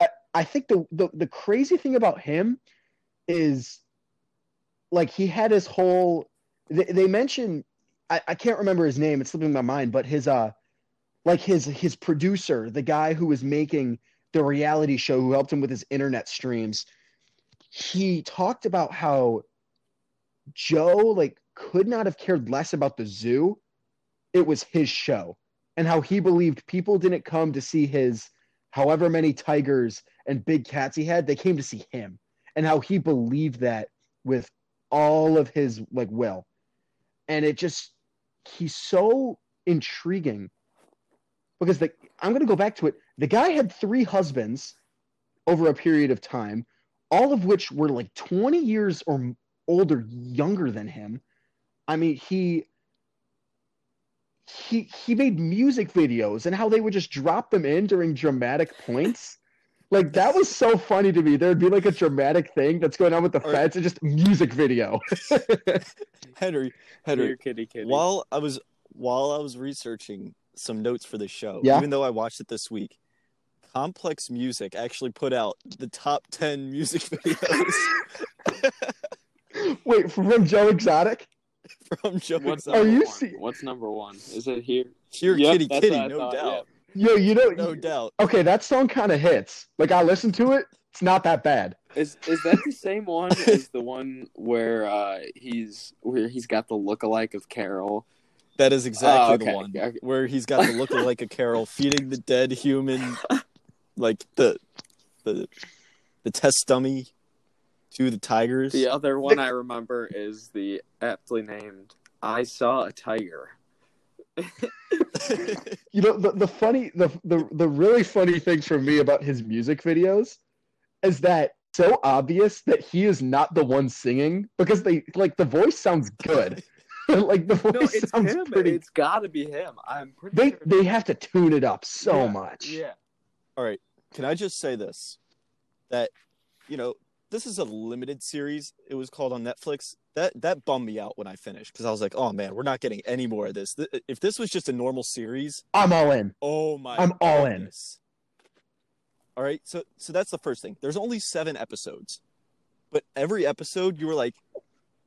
I, I think the, the the crazy thing about him is like he had his whole. They, they mention I, I can't remember his name. It's slipping my mind, but his uh, like his his producer, the guy who was making the reality show, who helped him with his internet streams. He talked about how Joe like could not have cared less about the zoo it was his show and how he believed people didn't come to see his however many tigers and big cats he had they came to see him and how he believed that with all of his like will and it just he's so intriguing because the i'm going to go back to it the guy had three husbands over a period of time all of which were like 20 years or older younger than him i mean he he he made music videos and how they would just drop them in during dramatic points. Like that was so funny to me. There'd be like a dramatic thing that's going on with the Or- feds and just music video. [laughs] Henry, Henry. Dear kitty kitty. While I was while I was researching some notes for the show, Yeah. even though I watched it this week, Complex Music actually put out the top ten music [laughs] videos [laughs] Wait, from Joe Exotic? from Joe What's Exotic. Are number you one? se- What's number one? Is it here? Here, Yep, kitty, kitty, no thought, doubt, Yo, you know, no doubt. okay, that song kind of hits. Like I listened to it, it's not that bad. Is is that the same one as the one where uh, he's where he's got the lookalike of Carole? That is exactly Oh, the one okay. where he's got the look like a Carole feeding the dead human, like the the the test dummy to the tigers. The other one I remember is the aptly named "I Saw a Tiger." [laughs] [laughs] You know, the, the funny, the, the the really funny thing for me about his music videos is that so obvious that he is not the one singing because they like the voice sounds good. [laughs] like the voice No, it's sounds him. pretty. It's got to be him. I'm pretty They sure. they have to tune it up so Yeah, much. Yeah. All right, can I just say this? That you know, this is a limited series. It was called on Netflix. That that bummed me out when I finished because I was like, oh man, we're not getting any more of this. If this was just a normal series, I'm all in. oh my, I'm all in. All right, so so that's the first thing. There's only seven episodes, but every episode you were like,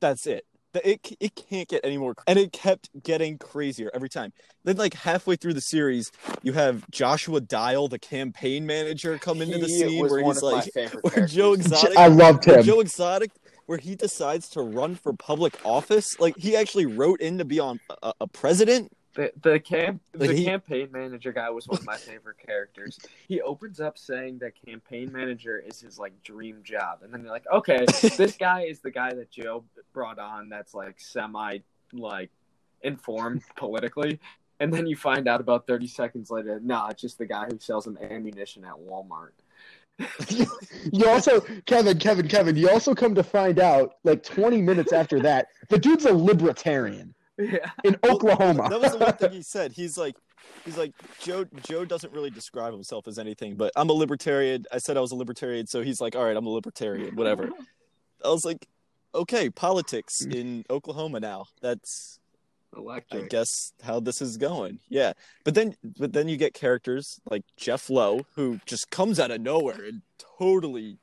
that's it. It it can't get any more, and it kept getting crazier every time. Then like halfway through the series, you have Joshua Dial, the campaign manager, come into the He scene where he's of my like, favorite [laughs] where Joe. Exotic, I loved him. Joe Exotic, where he decides to run for public office. Like he actually wrote in to be on a, a president. The the camp Like, the he- campaign manager guy was one of my favorite characters. He opens up saying that campaign manager is his like dream job, and then you're like, okay, [laughs] this guy is the guy that Joe brought on. That's like semi like informed politically, And then you find out about 30 seconds later, nah, it's just the guy who sells him ammunition at Walmart. You also, Kevin, Kevin, Kevin, you also come to find out, like 20 minutes after that, the dude's a libertarian Yeah. in Well, Oklahoma. That was the one thing he said. He's like, he's like Joe. Joe doesn't really describe himself as anything, but I'm a libertarian. I said I was a libertarian, so he's like, all right, I'm a libertarian, whatever. [laughs] I was like, okay, politics in Oklahoma now. That's I guess how this is going. Yeah, but then but then you get characters like Jeff Lowe who just comes out of nowhere and totally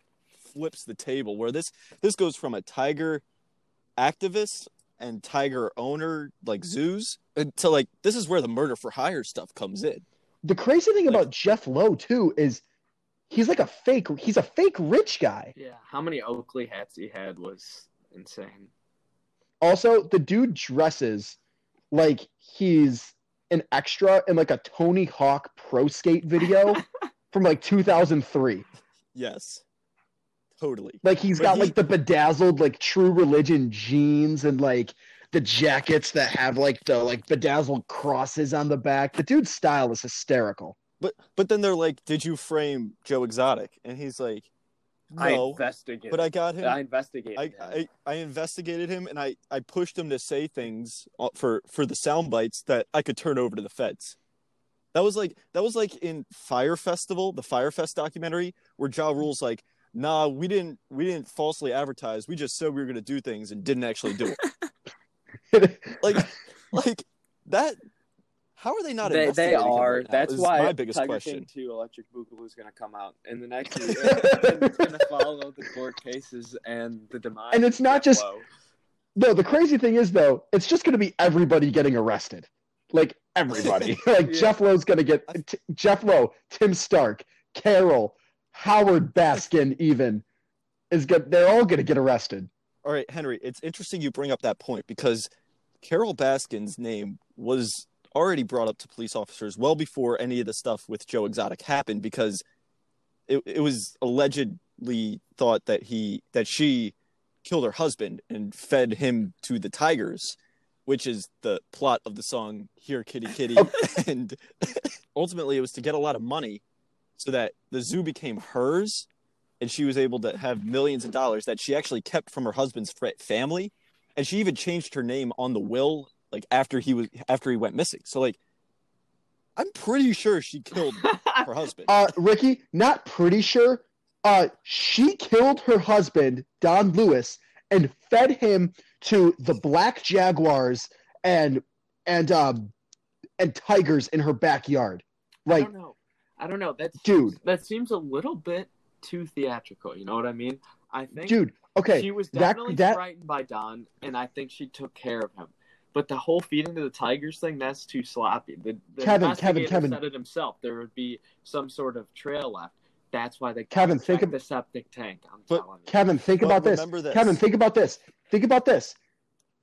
flips the table. Where this this goes from a tiger activist and tiger owner like mm-hmm. zoos to like this is where the murder for hire stuff comes in. the crazy thing Like- about Jeff Lowe, too, is he's like a fake, he's a fake rich guy. Yeah. How many Oakley hats he had was insane. Also, the dude dresses like he's an extra in like a Tony Hawk pro skate video [laughs] from like 2003. Yes, totally. Like he's But got he- like the bedazzled like true religion jeans and like the jackets that have like the like bedazzled crosses on the back. The dude's style is hysterical. But but then they're like, "Did you frame Joe Exotic?" And he's like, I "No, investigated. but I got him. I investigated. I, him. I, I investigated him and I, I pushed him to say things uh, for, for the sound bites that I could turn over to the feds. That was like that was like in Fyre Festival, the Fyre Fest documentary, where Ja Rule's like, nah, we didn't we didn't falsely advertise. We just said we were gonna do things and didn't actually do it. [laughs] like like that how are they not They, they investigating him are. right That's why my biggest Tiger question. King 2 Electric Boogaloo is going to come out in the next [laughs] year. and it's going to follow the court cases and the demise. And it's not Jeff just- Lowe. No, the crazy thing is though, it's just going to be everybody getting arrested. Like everybody. [laughs] like Yeah. Jeff Lowe's going to get T- Jeff Lowe, Tim Stark, Carole, Howard Baskin even is good. They're all going to get arrested. All right, Henry, it's interesting you bring up that point because Carole Baskin's name was already brought up to police officers well before any of the stuff with Joe Exotic happened because it, it was allegedly thought that he that she killed her husband and fed him to the tigers, which is the plot of the song Here Kitty Kitty Oh. [laughs] and ultimately it was to get a lot of money so that the zoo became hers and she was able to have millions of dollars that she actually kept from her husband's family and she even changed her name on the will like after he was after he went missing so like i'm pretty sure she killed [laughs] her husband Uh, Ricky, not pretty sure. Uh, she killed her husband, Don Lewis, and fed him to the black jaguars and and um and tigers in her backyard. Like, I don't know. I don't know. That Dude. that seems a little bit too theatrical. You know what I mean? I think dude, okay, she was that- definitely that- frightened by Don, and I think she took care of him. But the whole feeding to the tigers thing—that's too sloppy. The, the Kevin, Kevin, investigator Kevin. said it himself. There would be some sort of trail left. That's why they Kevin, think of- the septic tank. I'm But- telling you. Kevin, think But about this. this. Kevin, think about this. Think about this.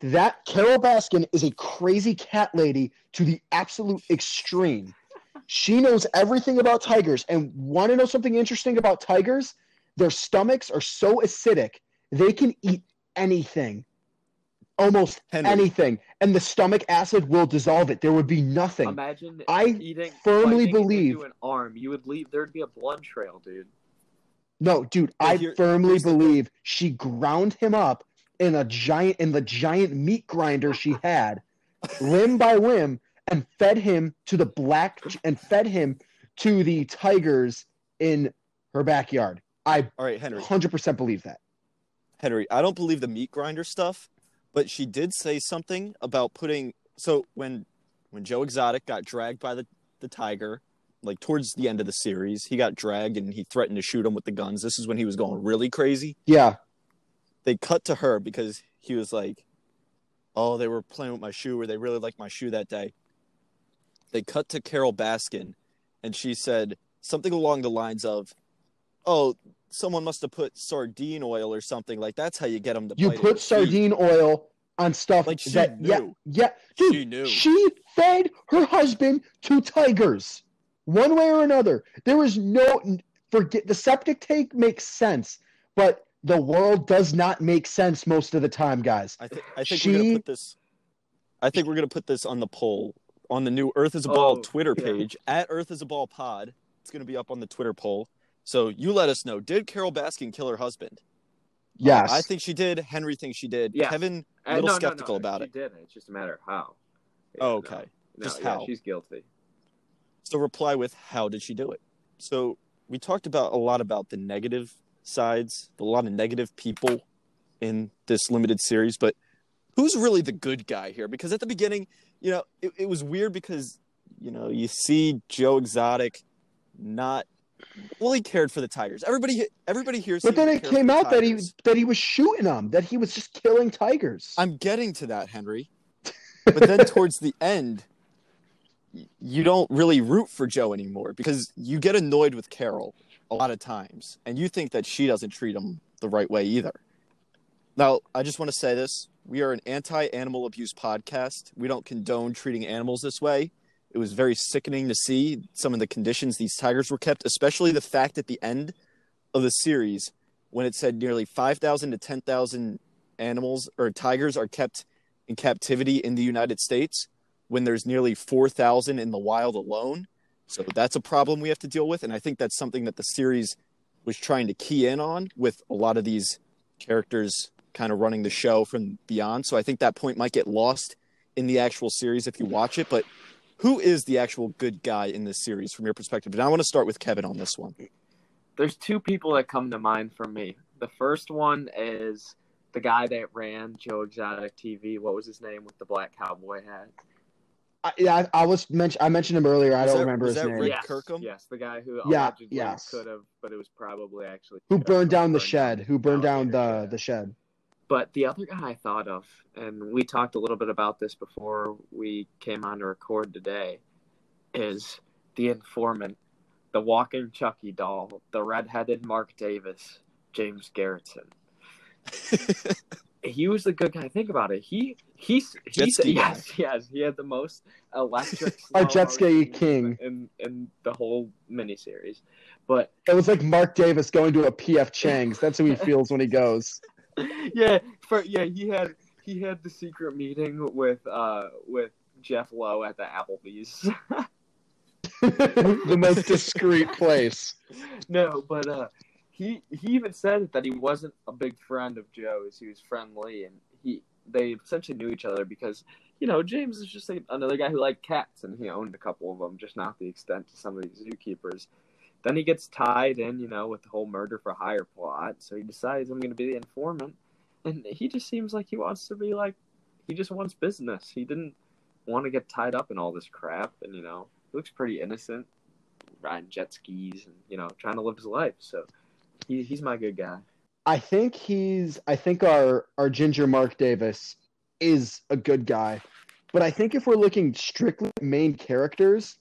That Carole Baskin is a crazy cat lady to the absolute extreme. She knows everything about tigers. And want to know something interesting about tigers? Their stomachs are so acidic, they can eat anything. Almost Henry. anything. And the stomach acid will dissolve it. There would be nothing. Imagine I eating firmly believe- an arm. You would leave. There'd be a blood trail, dude. No, dude, I firmly believe she ground him up in a giant in the giant meat grinder she [laughs] had, limb by limb, and fed him to the black and fed him to the tigers in her backyard. I all right henry 100% believe that. henry i don't believe the meat grinder stuff but she did say something about putting so when when joe exotic got dragged by the the tiger like towards the end of the series he got dragged and he threatened to shoot him with the guns this is when he was going really crazy Yeah. they cut to her because he was like, "Oh, they were playing with my shoe, or they really liked my shoe that day." They cut to Carole Baskin, and she said something along the lines of, "Oh, someone must have put sardine oil or something like that's how you get them to." You bite put with feet." sardine oil on stuff Like she that yeah, knew. yeah, dude, She knew. She fed her husband to tigers, one way or another. There is no forget. The septic tank makes sense, but the world does not make sense most of the time, guys. I think I think we're gonna She- put this. I think we're gonna put this on the poll on the new Earth is a Ball Oh, Twitter yeah. page at Earth is a Ball Pod. It's going to be up on the Twitter poll. So you let us know. Did Carole Baskin kill her husband? Yes. I think she did. Henry thinks she did. Yes. Kevin, Uh, a little no, no, skeptical no, about she it. didn't. It's just a matter of how. Yeah, Oh, okay. No, Just yeah, how. she's guilty. So reply with how did she do it? So we talked about a lot about the negative sides, a lot of negative people in this limited series, but who's really the good guy here? Because at the beginning, you know, it, it was weird because you know you see Joe Exotic not well he cared for the Tigers. Everybody everybody here. but then it came out that he that he was shooting them, that he was just killing tigers. I'm getting to that, Henry. [laughs] But then towards the end, you don't really root for Joe anymore because you get annoyed with Carole a lot of times, and you think that she doesn't treat him the right way either. Now, I just want to say this: we are an anti-animal abuse podcast. We don't condone treating animals this way. It was very sickening to see some of the conditions these tigers were kept, especially the fact at the end of the series when it said nearly 5,000 to 10,000 animals or tigers are kept in captivity in the United States when there's nearly 4,000 in the wild alone. So that's a problem we have to deal with. And I think that's something that the series was trying to key in on with a lot of these characters kind of running the show from beyond. So I think that point might get lost in the actual series if you watch it. But who is the actual good guy in this series from your perspective? And I want to start with Kevin on this one. There's two people that come to mind for me. The first one is the guy that ran Joe Exotic TV. What was his name with the black cowboy hat? I, yeah, I, I was mention I mentioned him earlier. I Was don't that- remember was his that name. Rick yes, Kirkham? Yes, the guy who Yeah, allegedly yes. could have, but it was probably actually Who burned down the burned shed? Who burned down the the shed? But the other guy I thought of, and we talked a little bit about this before we came on to record today, is the informant, the walking Chucky doll, the redheaded Mark Davis, James Garretson. He was the good guy. Think about it. He he's he's yes yes he had the most electric [laughs] Our jet ski king. in in the whole miniseries. But It was like Mark Davis going to a PF Chang's. That's who he [laughs] feels when he goes. [laughs] yeah, for yeah, he had he had the secret meeting with uh with Jeff Lowe at the Applebee's. [laughs] the most discreet place. no, but uh he he even said that he wasn't a big friend of Joe's. He was friendly and he they essentially knew each other because you know James is just like another guy who liked cats and he owned a couple of them, just not the extent to some of these zookeepers. Then he gets tied in, you know, with the whole murder for hire plot. So he decides I'm going to be the informant, and he just seems like he wants to be like he just wants business. He didn't want to get tied up in all this crap, and you know, he looks pretty innocent, riding jet skis and you know, trying to live his life. So he, he's my good guy. I think he's. I think our our ginger Mark Davis is a good guy, but I think if we're looking strictly at main characters,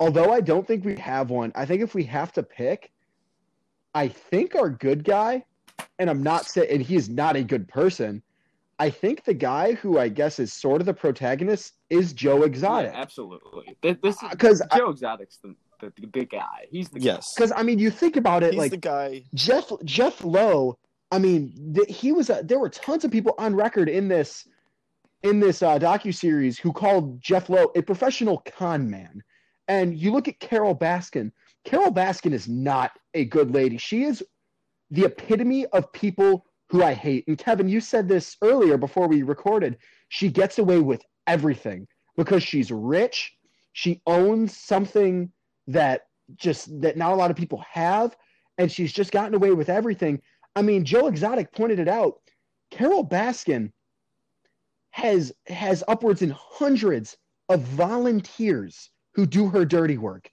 although I don't think we have one, I think if we have to pick, I think our good guy, and I'm not saying and he is not a good person. I think the guy who I guess is sort of the protagonist is Joe Exotic. Yeah, absolutely. This, this Because Joe Exotic's the, the, the big guy. He's the yes. because I mean, you think about it, He's like the guy. Jeff Jeff Lowe. I mean, th- he was. A, there were tons of people on record in this in this uh, docu series who called Jeff Lowe a professional con man. And you look at Carole Baskin. Carole Baskin is not a good lady. She is the epitome of people who I hate. And Kevin, you said this earlier before we recorded. She gets away with everything because she's rich. She owns something that just that not a lot of people have, and she's just gotten away with everything. I mean, Joe Exotic pointed it out. Carole Baskin has has upwards in hundreds of volunteers who do her dirty work.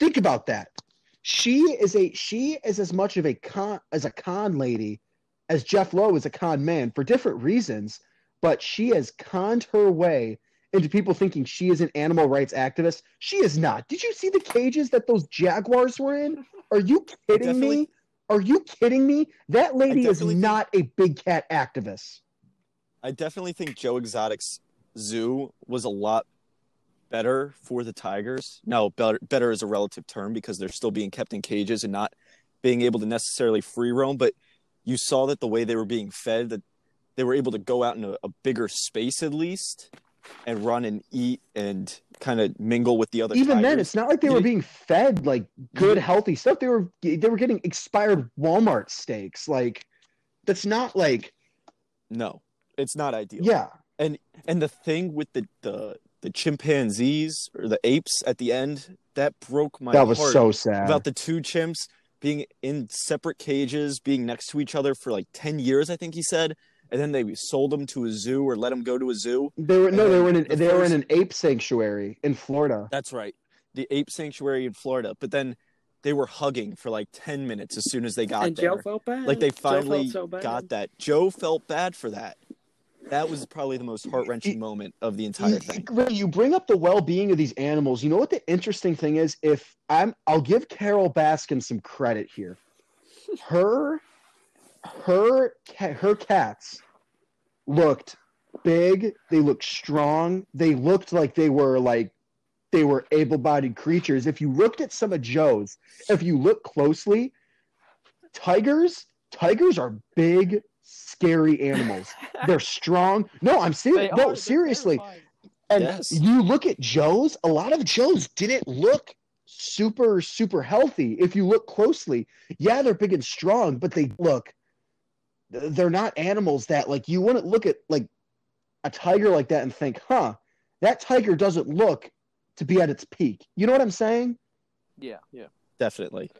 Think about that. She is a she is as much of a con as a con lady as Jeff Lowe is a con man for different reasons, but she has conned her way into people thinking she is an animal rights activist. She is not. Did you see the cages that those jaguars were in? Are you kidding me? Are you kidding me? That lady is not a big cat activist. I definitely think Joe Exotic's zoo was a lot better for the Tigers. Now, better, better is a relative term because they're still being kept in cages and not being able to necessarily free roam. But you saw that the way they were being fed, that they were able to go out in a, a bigger space at least. and run and eat and kind of mingle with the other. Even then, it's not like they were being fed like good, healthy stuff. They were they were getting expired Walmart steaks. Like that's not like no, it's not ideal. yeah. And and the thing with the the the chimpanzees or the apes at the end that broke my that was heart so sad. about the two chimps being in separate cages, being next to each other for like ten years. I think he said, and then they sold them to a zoo or let them go to a zoo. they were no, they were in an, the they were in first- an ape sanctuary in Florida. That's right, the ape sanctuary in Florida. But then they were hugging for like ten minutes as soon as they got and there. Joe felt bad. like they Joe felt finally so bad. got that. Joe felt bad for that. That was probably the most heart wrenching moment of the entire thing. you- You bring up the well-being of these animals. You know what the interesting thing is? If I'm, I'll give Carole Baskin some credit here. Her, her, her cats looked big. They looked strong. They looked like they were like they were able-bodied creatures. If you looked at some of Joe's, if you look closely, tigers, tigers are big, scary animals. They're [laughs] strong. No, I'm serious. No, they're seriously. And Yes. you look at Joe's, a lot of Joe's didn't look super, super healthy. If you look closely, yeah, they're big and strong, but they look, they're not animals that, like, you wouldn't look at, like, a tiger like that and think, huh, that tiger doesn't look to be at its peak. You know what I'm saying? Yeah, yeah. Definitely.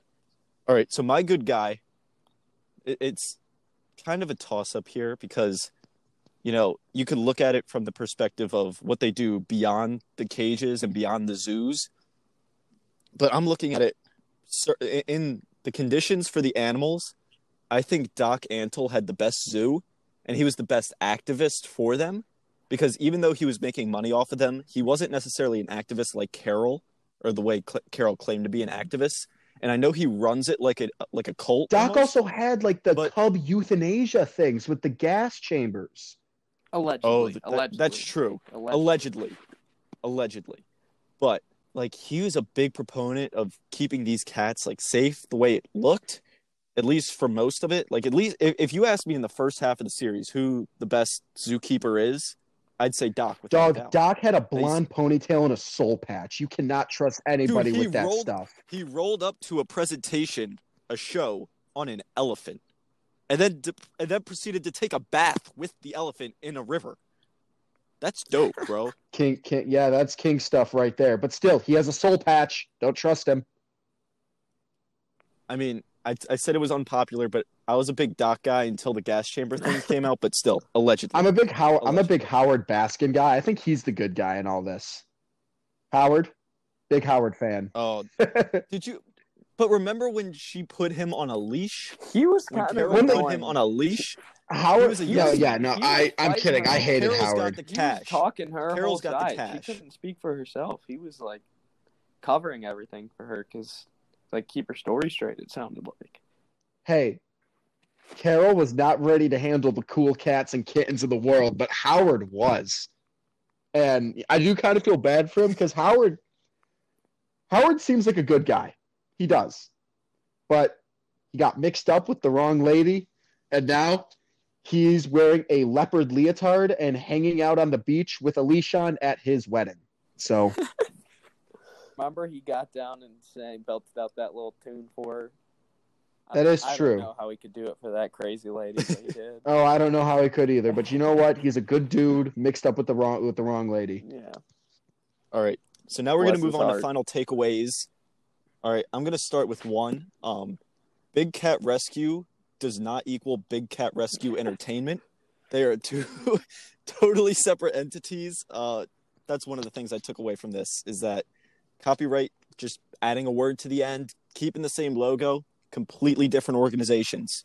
All right, so my good guy, it, it's kind of a toss up here because, you know, you can look at it from the perspective of what they do beyond the cages and beyond the zoos. But I'm looking at it in the conditions for the animals. I think Doc Antle had the best zoo, and he was the best activist for them because even though he was making money off of them, he wasn't necessarily an activist like Carole or the way Cl- Carole claimed to be an activist. And I know he runs it like a like a cult. Doc almost. also had, like, the But- cub euthanasia things with the gas chambers. Allegedly. Oh, th- that- allegedly. that's true. Allegedly. allegedly allegedly but like he was a big proponent of keeping these cats like safe the way it looked at least for most of it like at least if, if you ask me in the first half of the series who the best zookeeper is i'd say doc without Dog, doubt. Doc had a blonde ponytail and a soul patch. You cannot trust anybody he with that rolled- stuff. he rolled up to a presentation a show on an elephant and then d- and then proceeded to take a bath with the elephant in a river that's dope bro King, King, yeah, that's King stuff right there. But still, he has a soul patch. Don't trust him. I mean, I, I said it was unpopular, but I was a big Doc guy until the gas chamber thing came out. But still, [laughs] allegedly, I'm a big Howard. I'm a big Howard Baskin guy. I think he's the good guy in all this. Howard, big Howard fan. oh, [laughs] did you? But remember when she put him on a leash? He was When kind of Carole When they- put him on a leash, Howard, was a no, yeah, no, He I, was I'm kidding. her. I hated Carole's got Howard. the He was cash. talking her Carole's whole got the side. cash. She couldn't speak for herself. He was like covering everything for her because like keep her story straight. It sounded like. Hey, Carole was not ready to handle the cool cats and kittens of the world, but Howard was. And I do kind of feel bad for him because Howard Howard seems like a good guy. He does. But he got mixed up with the wrong lady, and now he's wearing a leopard leotard and hanging out on the beach with Alishon at his wedding. So [laughs] Remember, he got down and sang, belted out that little tune for her. I- That is I true. don't know how he could do it for that crazy lady, but he did. [laughs] oh, I don't know how he could either, but you know what? He's a good dude mixed up with the wrong with the wrong lady. Yeah. all right. So now we're Bless gonna move his on to heart. final takeaways. All right, I'm gonna start with one. Um, Big Cat Rescue does not equal Big Cat Rescue [laughs] Entertainment. They are two [laughs] totally separate entities. Uh, that's one of the things I took away from this is that copyright just adding a word to the end, keeping the same logo, completely different organizations.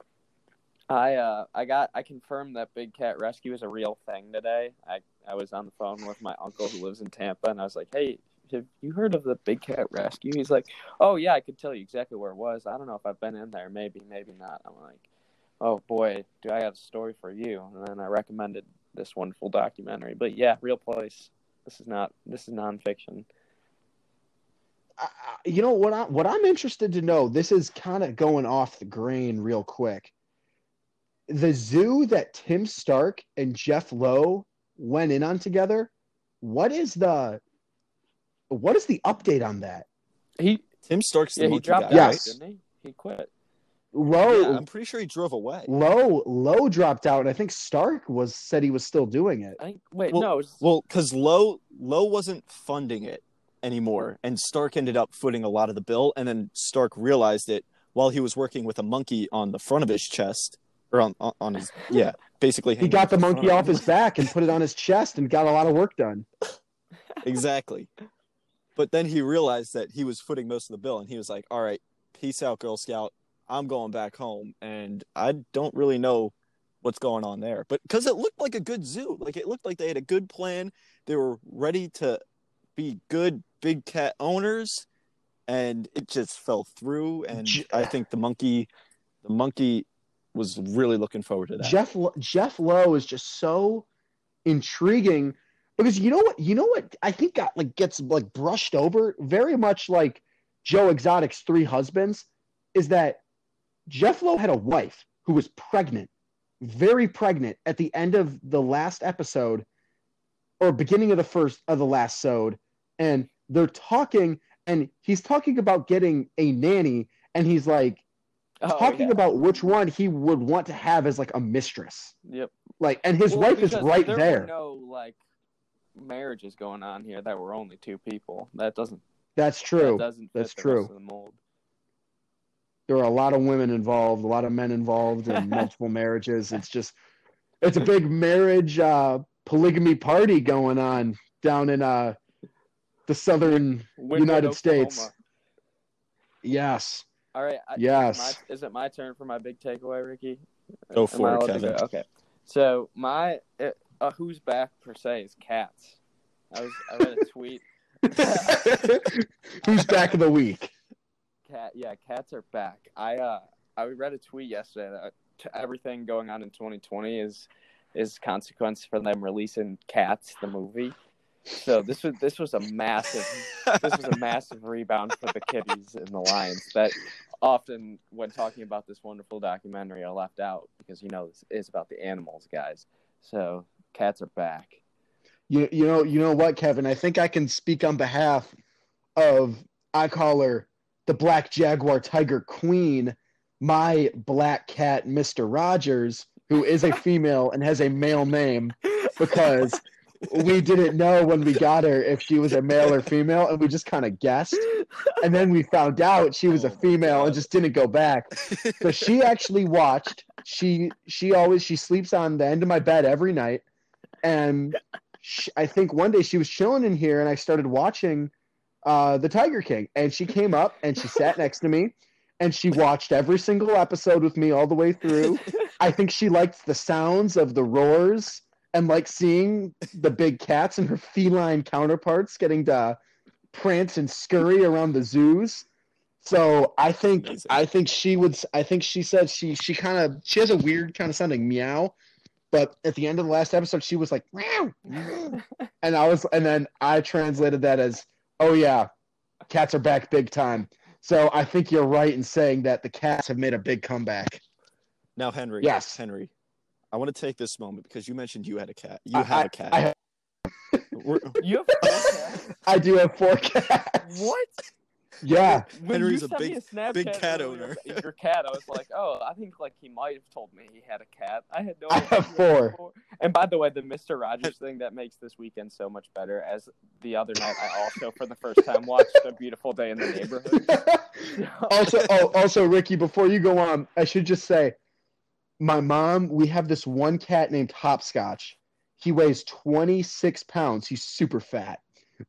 I uh I got I confirmed that Big Cat Rescue is a real thing today. I I was on the phone with my uncle who lives in Tampa and I was like, "Hey, have you heard of the Big Cat Rescue?" He's like, "Oh yeah, I could tell you exactly where it was. I don't know if I've been in there. Maybe, maybe not." I'm like, "Oh boy, do I have a story for you?" And then I recommended this wonderful documentary. But yeah, real place. This is not this is nonfiction. I, I- you know what? I what I'm interested to know. This is kind of going off the grain real quick. The zoo that Tim Stark and Jeff Lowe went in on together. what is the what is the update on that? He Tim Stark's the yeah he monkey dropped guy. Out, Yes. didn't he? He quit. Lowe Yeah, I'm pretty sure he drove away. Lowe Lowe dropped out, and I think Stark was said he was still doing it. I think. Wait, Well- no. Was, Well, because Lowe Lowe wasn't funding it anymore, and Stark ended up footing a lot of the bill, and then Stark realized it while he was working with a monkey on the front of his chest, or on on, his yeah, basically. He got the monkey front. off his back and put it on his chest and got a lot of work done. [laughs] exactly. But then he realized that he was footing most of the bill, and he was like, "All right, peace out, Girl Scout. I'm going back home." And I don't really know what's going on there, but because it looked like a good zoo, like it looked like they had a good plan. They were ready to be good big cat owners, and it just fell through. And I think the monkey, the monkey, was really looking forward to that. Jeff Jeff Lowe is just so intriguing because you know what you know what I think got like gets like brushed over very much like Joe Exotic's three husbands is that Jeff Lowe had a wife who was pregnant, very pregnant at the end of the last episode or beginning of the first of the last sode and they're talking and he's talking about getting a nanny and he's like oh, talking yeah. about which one he would want to have as like a mistress. Yep. Like, and his Well, wife is right there. there. No like marriages going on here that were only two people. That doesn't. That's That true. doesn't. Fit That's true. The mold. There are a lot of women involved, a lot of men involved in [laughs] multiple marriages. It's just, it's a big marriage uh, polygamy party going on down in uh, the southern Wynnewood, United Oklahoma. States. Yes. All right. I, Yes. Is, my, is it my turn for my big takeaway, Ricky? Go for I it, allowed Kevin. go? Okay. So my uh, uh, who's back per se is cats. I was I read a tweet. [laughs] Who's back of the week? Cat, yeah, cats are back. I uh, I read a tweet yesterday that t- everything going on in 2020 is is consequence for them releasing Cats the movie. So this was this was a massive this was a massive rebound for the kitties and the lions that often when talking about this wonderful documentary are left out because you know this is about the animals, guys. So cats are back. You, you know you know what, Kevin? I think I can speak on behalf of I call her the Black Jaguar Tiger Queen, my black cat, Mister Rogers, who is a female and has a male name, because we didn't know when we got her if she was a male or female, and we just kind of guessed, and then we found out she was a Oh female and just didn't go back. So she [laughs] actually watched. She she always she sleeps on the end of my bed every night, and she, I think one day she was chilling in here, and I started watching uh, the Tiger King, and she came up and she sat [laughs] next to me, and she watched every single episode with me all the way through. I think she liked the sounds of the roars and like seeing the big cats and her feline counterparts getting to prance and scurry around the zoos. So I think Amazing. I think she would I think she said she she kind of she has a weird kind of sounding meow, but at the end of the last episode she was like meow, meow. [laughs] and I was and then I translated that as oh yeah, cats are back big time. So I think you're right in saying that the cats have made a big comeback. Now, Henry. Yes. Henry. I want to take this moment because you mentioned you had a cat. You I- have I- a cat. I have- [laughs] You have four cats? I do have four cats. What? Yeah. When Henry's you a sent me big- Snapchat big cat owner. of Your cat. I was like, oh, I think like he might have told me he had a cat. I had no. I idea have four. four. And by the way, the Mister Rogers thing that makes this weekend so much better. As the other night, I also for the first time watched A Beautiful Day in the Neighborhood. [laughs] also, oh, also, Ricky, before you go on, I should just say, my mom, we have this one cat named Hopscotch. He weighs 26 pounds. He's super fat,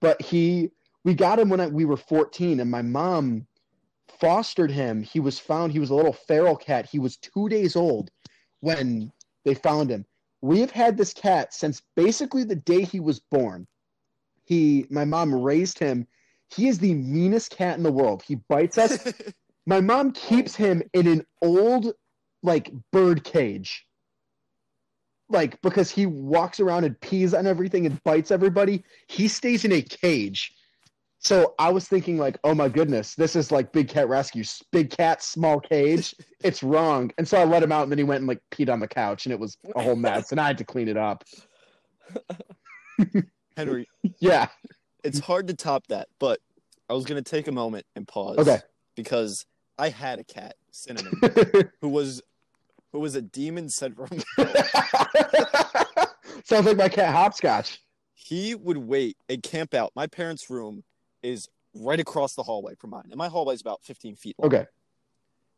but he, we got him when I, we were 14, and my mom fostered him. He was found. He was a little feral cat. He was two days old when they found him. We have had this cat since basically the day he was born. He, my mom raised him. He is the meanest cat in the world. He bites us [laughs] my mom keeps him in an old like bird cage like because he walks around and pees on everything and bites everybody he stays in a cage so i was thinking like oh my goodness this is like big cat rescue big cat small cage [laughs] it's wrong and so i let him out and then he went and like peed on the couch and it was a whole mess and i had to clean it up [laughs] Henry, [laughs] Yeah. it's hard to top that, but I was gonna take a moment and pause. Okay. Because I had a cat, Cinnamon, who was who was a demon sent from [laughs] Sounds like my cat Hopscotch. he would wait and camp out. My parents' room is right across the hallway from mine, and my hallway is about 15 feet long. Okay.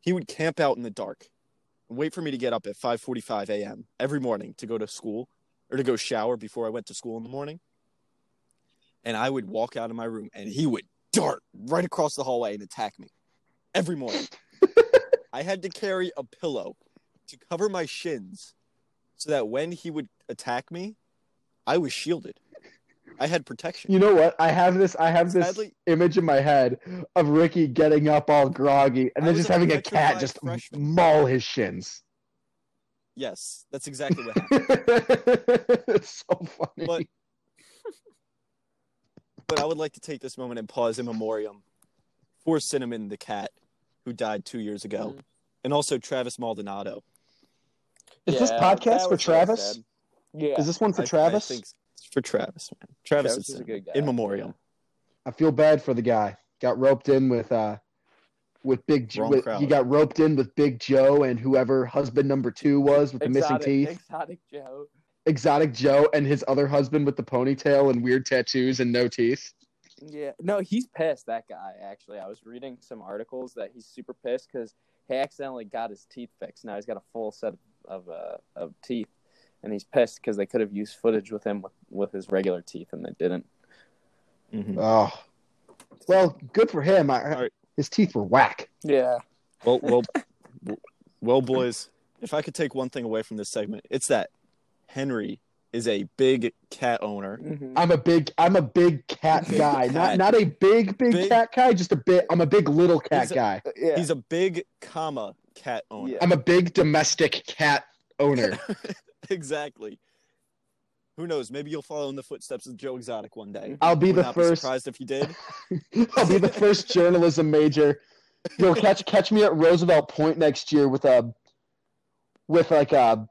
He would camp out in the dark and wait for me to get up at 5:45 a.m. every morning to go to school or to go shower before I went to school in the morning. And I would walk out of my room, and he would dart right across the hallway and attack me every morning. [laughs] I had to carry a pillow to cover my shins so that when he would attack me, I was shielded. I had protection. You know what? I have this. I have this Sadly- image in my head of Ricky getting up all groggy and I then just having a cat just freshman. maul his shins. Yes, that's exactly what happened. [laughs] it's so funny. But- but I would like to take this moment and pause in memoriam for Cinnamon the cat, who died two years ago, Mhm. and also Travis Maldonado. Is this podcast for was so Travis? Yeah. Is this one for I- I Travis? I, think it's for Travis, man. Travis, Travis is is a good guy, in memoriam. I feel bad for the guy. Got roped in with uh with Big J- Wrong with, crowd. he got roped in with Big Joe and whoever husband number two was with the missing teeth. Exotic Joe. Exotic Joe and his other husband with the ponytail and weird tattoos and no teeth. Yeah, no, he's pissed. That guy actually, I was reading some articles that he's super pissed because he accidentally got his teeth fixed. Now he's got a full set of uh, of teeth, and he's pissed because they could have used footage with him with, with his regular teeth, and they didn't. Mhm. Oh, well, good for him. I, right. His teeth were whack. Yeah, Well, well, [laughs] well, boys. If I could take one thing away from this segment, it's that Henry is a big cat owner. Mm-hmm. I'm a big, I'm a big cat Big guy. cat. Not not a big, big, Big- cat guy. Just a bit. I'm a big little cat He's a- guy. yeah. He's a big, comma cat owner. Yeah. I'm a big domestic cat owner. [laughs] exactly. Who knows? Maybe you'll follow in the footsteps of Joe Exotic one day. I'll be Would the not first. Be surprised if you did. [laughs] I'll be the first journalism major. You'll catch catch me at Roosevelt Point next year with a with like a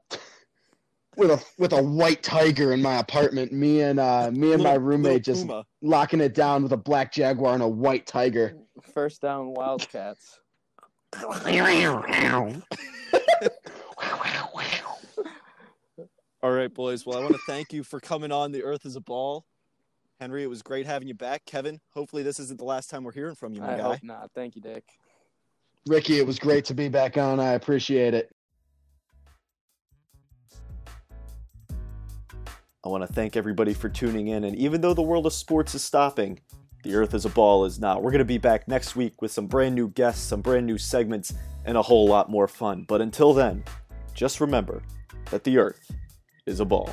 with a with a white tiger in my apartment. Me and uh me and my roommate just locking it down with a black jaguar and a white tiger. First down Wildcats. All right, boys. Well, I want to thank you for coming on. The Earth is a Ball. Henry, it was great having you back. Kevin, hopefully this isn't the last time we're hearing from you, my I guy. hope not. Thank you, Dick. Ricky, it was great to be back on. I appreciate it. I want to thank everybody for tuning in. And even though the world of sports is stopping, the Earth is a Ball is not. We're going to be back next week with some brand new guests, some brand new segments, and a whole lot more fun. But until then, just remember that the Earth is a ball.